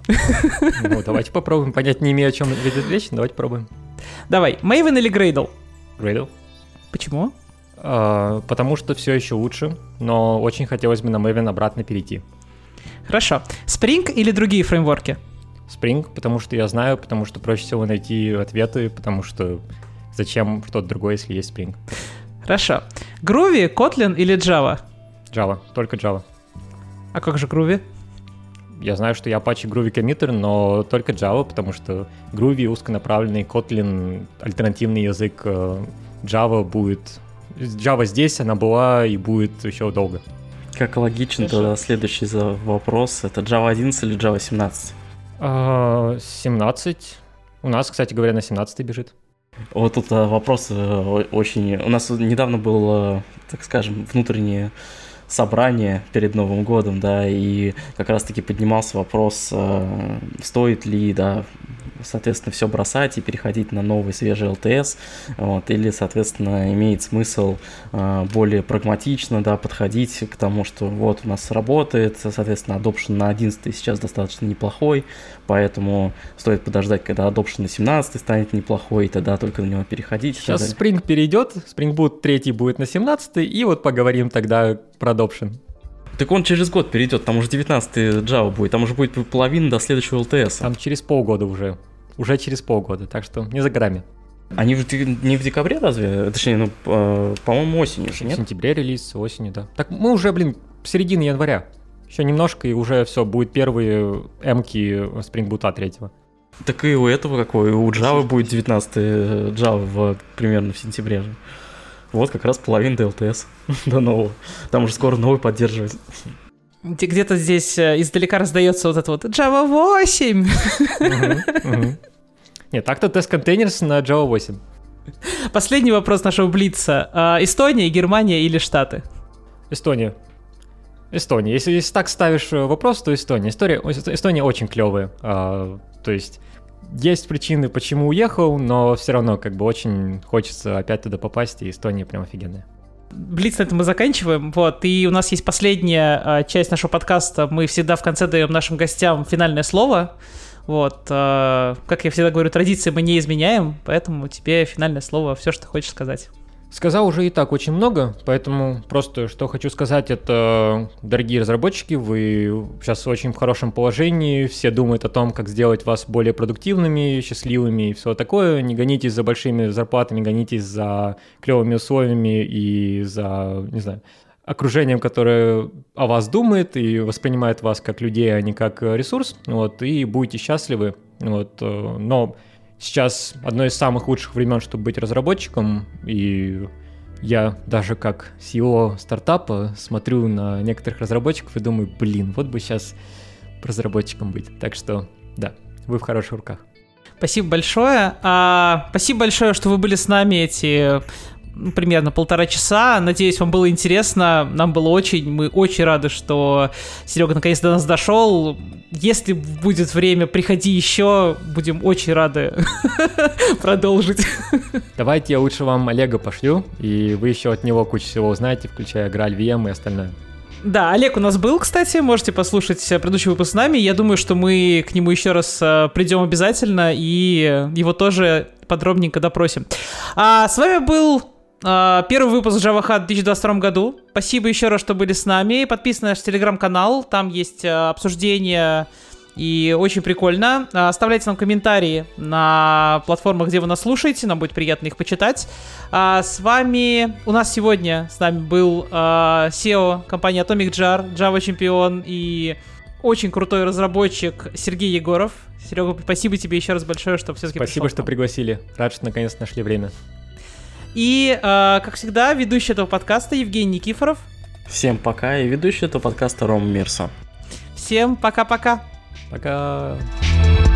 Ну, давайте попробуем. Понять не имею, о чем идет речь, давайте пробуем. Давай, Maven или Gradle? Gradle. Почему? А, потому что все еще лучше, но очень хотелось бы на Maven обратно перейти. Хорошо. Spring или другие фреймворки? Spring, потому что я знаю, потому что проще всего найти ответы, потому что зачем что-то другое, если есть Spring. Хорошо. Groovy, Kotlin или Java? Java, только Java. А как же Groovy? Я знаю, что я Apache Groovy коммитер, но только Java, потому что Groovy узконаправленный, Kotlin альтернативный язык, э, Java будет... Java здесь, она была и будет еще долго. Как логично тогда следующий за вопрос, это Java 11 или Java 17? 17. У нас, кстати говоря, на 17 бежит. Вот тут а, вопрос э, очень... У нас недавно был, так скажем, внутреннее собрание перед Новым годом, да, и как раз-таки поднимался вопрос, э, стоит ли, да, соответственно, все бросать и переходить на новый свежий LTS, вот, или, соответственно, имеет смысл э, более прагматично, да, подходить к тому, что вот у нас работает, соответственно, adoption на 11 сейчас достаточно неплохой, поэтому стоит подождать, когда adoption на 17 станет неплохой, и тогда только на него переходить. Сейчас Spring перейдет, Spring Boot 3 будет на 17 и вот поговорим тогда про adoption. Так он через год перейдет, там уже 19 Java будет, там уже будет половина до следующего LTS. Там через полгода уже. Уже через полгода, так что не за горами. Они в, не в декабре разве? Точнее, ну, э, по-моему, осенью же, нет? В сентябре релиз, осенью, да. Так мы уже, блин, середина января. Еще немножко, и уже все, будет первые эмки Spring Boot 3. Так и у этого какой? У Java будет 19 Java в, примерно в сентябре же. Вот как раз половина DLTS до нового. Там уже скоро новый поддерживать. Где-то здесь э, издалека раздается вот это вот Java 8. Нет, так-то тест контейнерс на Java 8. Последний вопрос нашего Блица. А, Эстония, Германия или Штаты? Эстония. Эстония. Если, если так ставишь э, вопрос, то Эстония. История, Эстония очень клевая. А, то есть есть причины, почему уехал, но все равно как бы очень хочется опять туда попасть, и Эстония прям офигенная. Блиц на этом мы заканчиваем. Вот, и у нас есть последняя а, часть нашего подкаста. Мы всегда в конце даем нашим гостям финальное слово. Вот, а, как я всегда говорю, традиции мы не изменяем, поэтому тебе финальное слово, все, что хочешь сказать. Сказал уже и так очень много, поэтому просто что хочу сказать, это, дорогие разработчики, вы сейчас в очень хорошем положении, все думают о том, как сделать вас более продуктивными, счастливыми и все такое. Не гонитесь за большими зарплатами, гонитесь за клевыми условиями и за, не знаю, окружением, которое о вас думает и воспринимает вас как людей, а не как ресурс, вот, и будете счастливы, вот, но сейчас одно из самых лучших времен, чтобы быть разработчиком, и я даже как CEO стартапа смотрю на некоторых разработчиков и думаю, блин, вот бы сейчас разработчиком быть. Так что, да, вы в хороших руках. Спасибо большое. А, спасибо большое, что вы были с нами эти примерно полтора часа. Надеюсь, вам было интересно. Нам было очень, мы очень рады, что Серега наконец до нас дошел. Если будет время, приходи еще. Будем очень рады продолжить. Давайте я лучше вам Олега пошлю, и вы еще от него кучу всего узнаете, включая Граль, VM и остальное. Да, Олег у нас был, кстати, можете послушать предыдущий выпуск с нами. Я думаю, что мы к нему еще раз э, придем обязательно и его тоже подробненько допросим. А с вами был первый выпуск Java Hut в 2022 году. Спасибо еще раз, что были с нами. Подписывайтесь на наш телеграм-канал. Там есть uh, обсуждения и очень прикольно. Uh, оставляйте нам комментарии на платформах, где вы нас слушаете. Нам будет приятно их почитать. С вами... У нас сегодня с нами был SEO компании Atomic Jar, Java чемпион и очень крутой разработчик Сергей Егоров. Серега, спасибо тебе еще раз большое, что все-таки Спасибо, что пригласили. Рад, что наконец нашли время. И, э, как всегда, ведущий этого подкаста Евгений Никифоров. Всем пока, и ведущий этого подкаста Ром Мирса. Всем пока-пока. Пока. -пока. пока.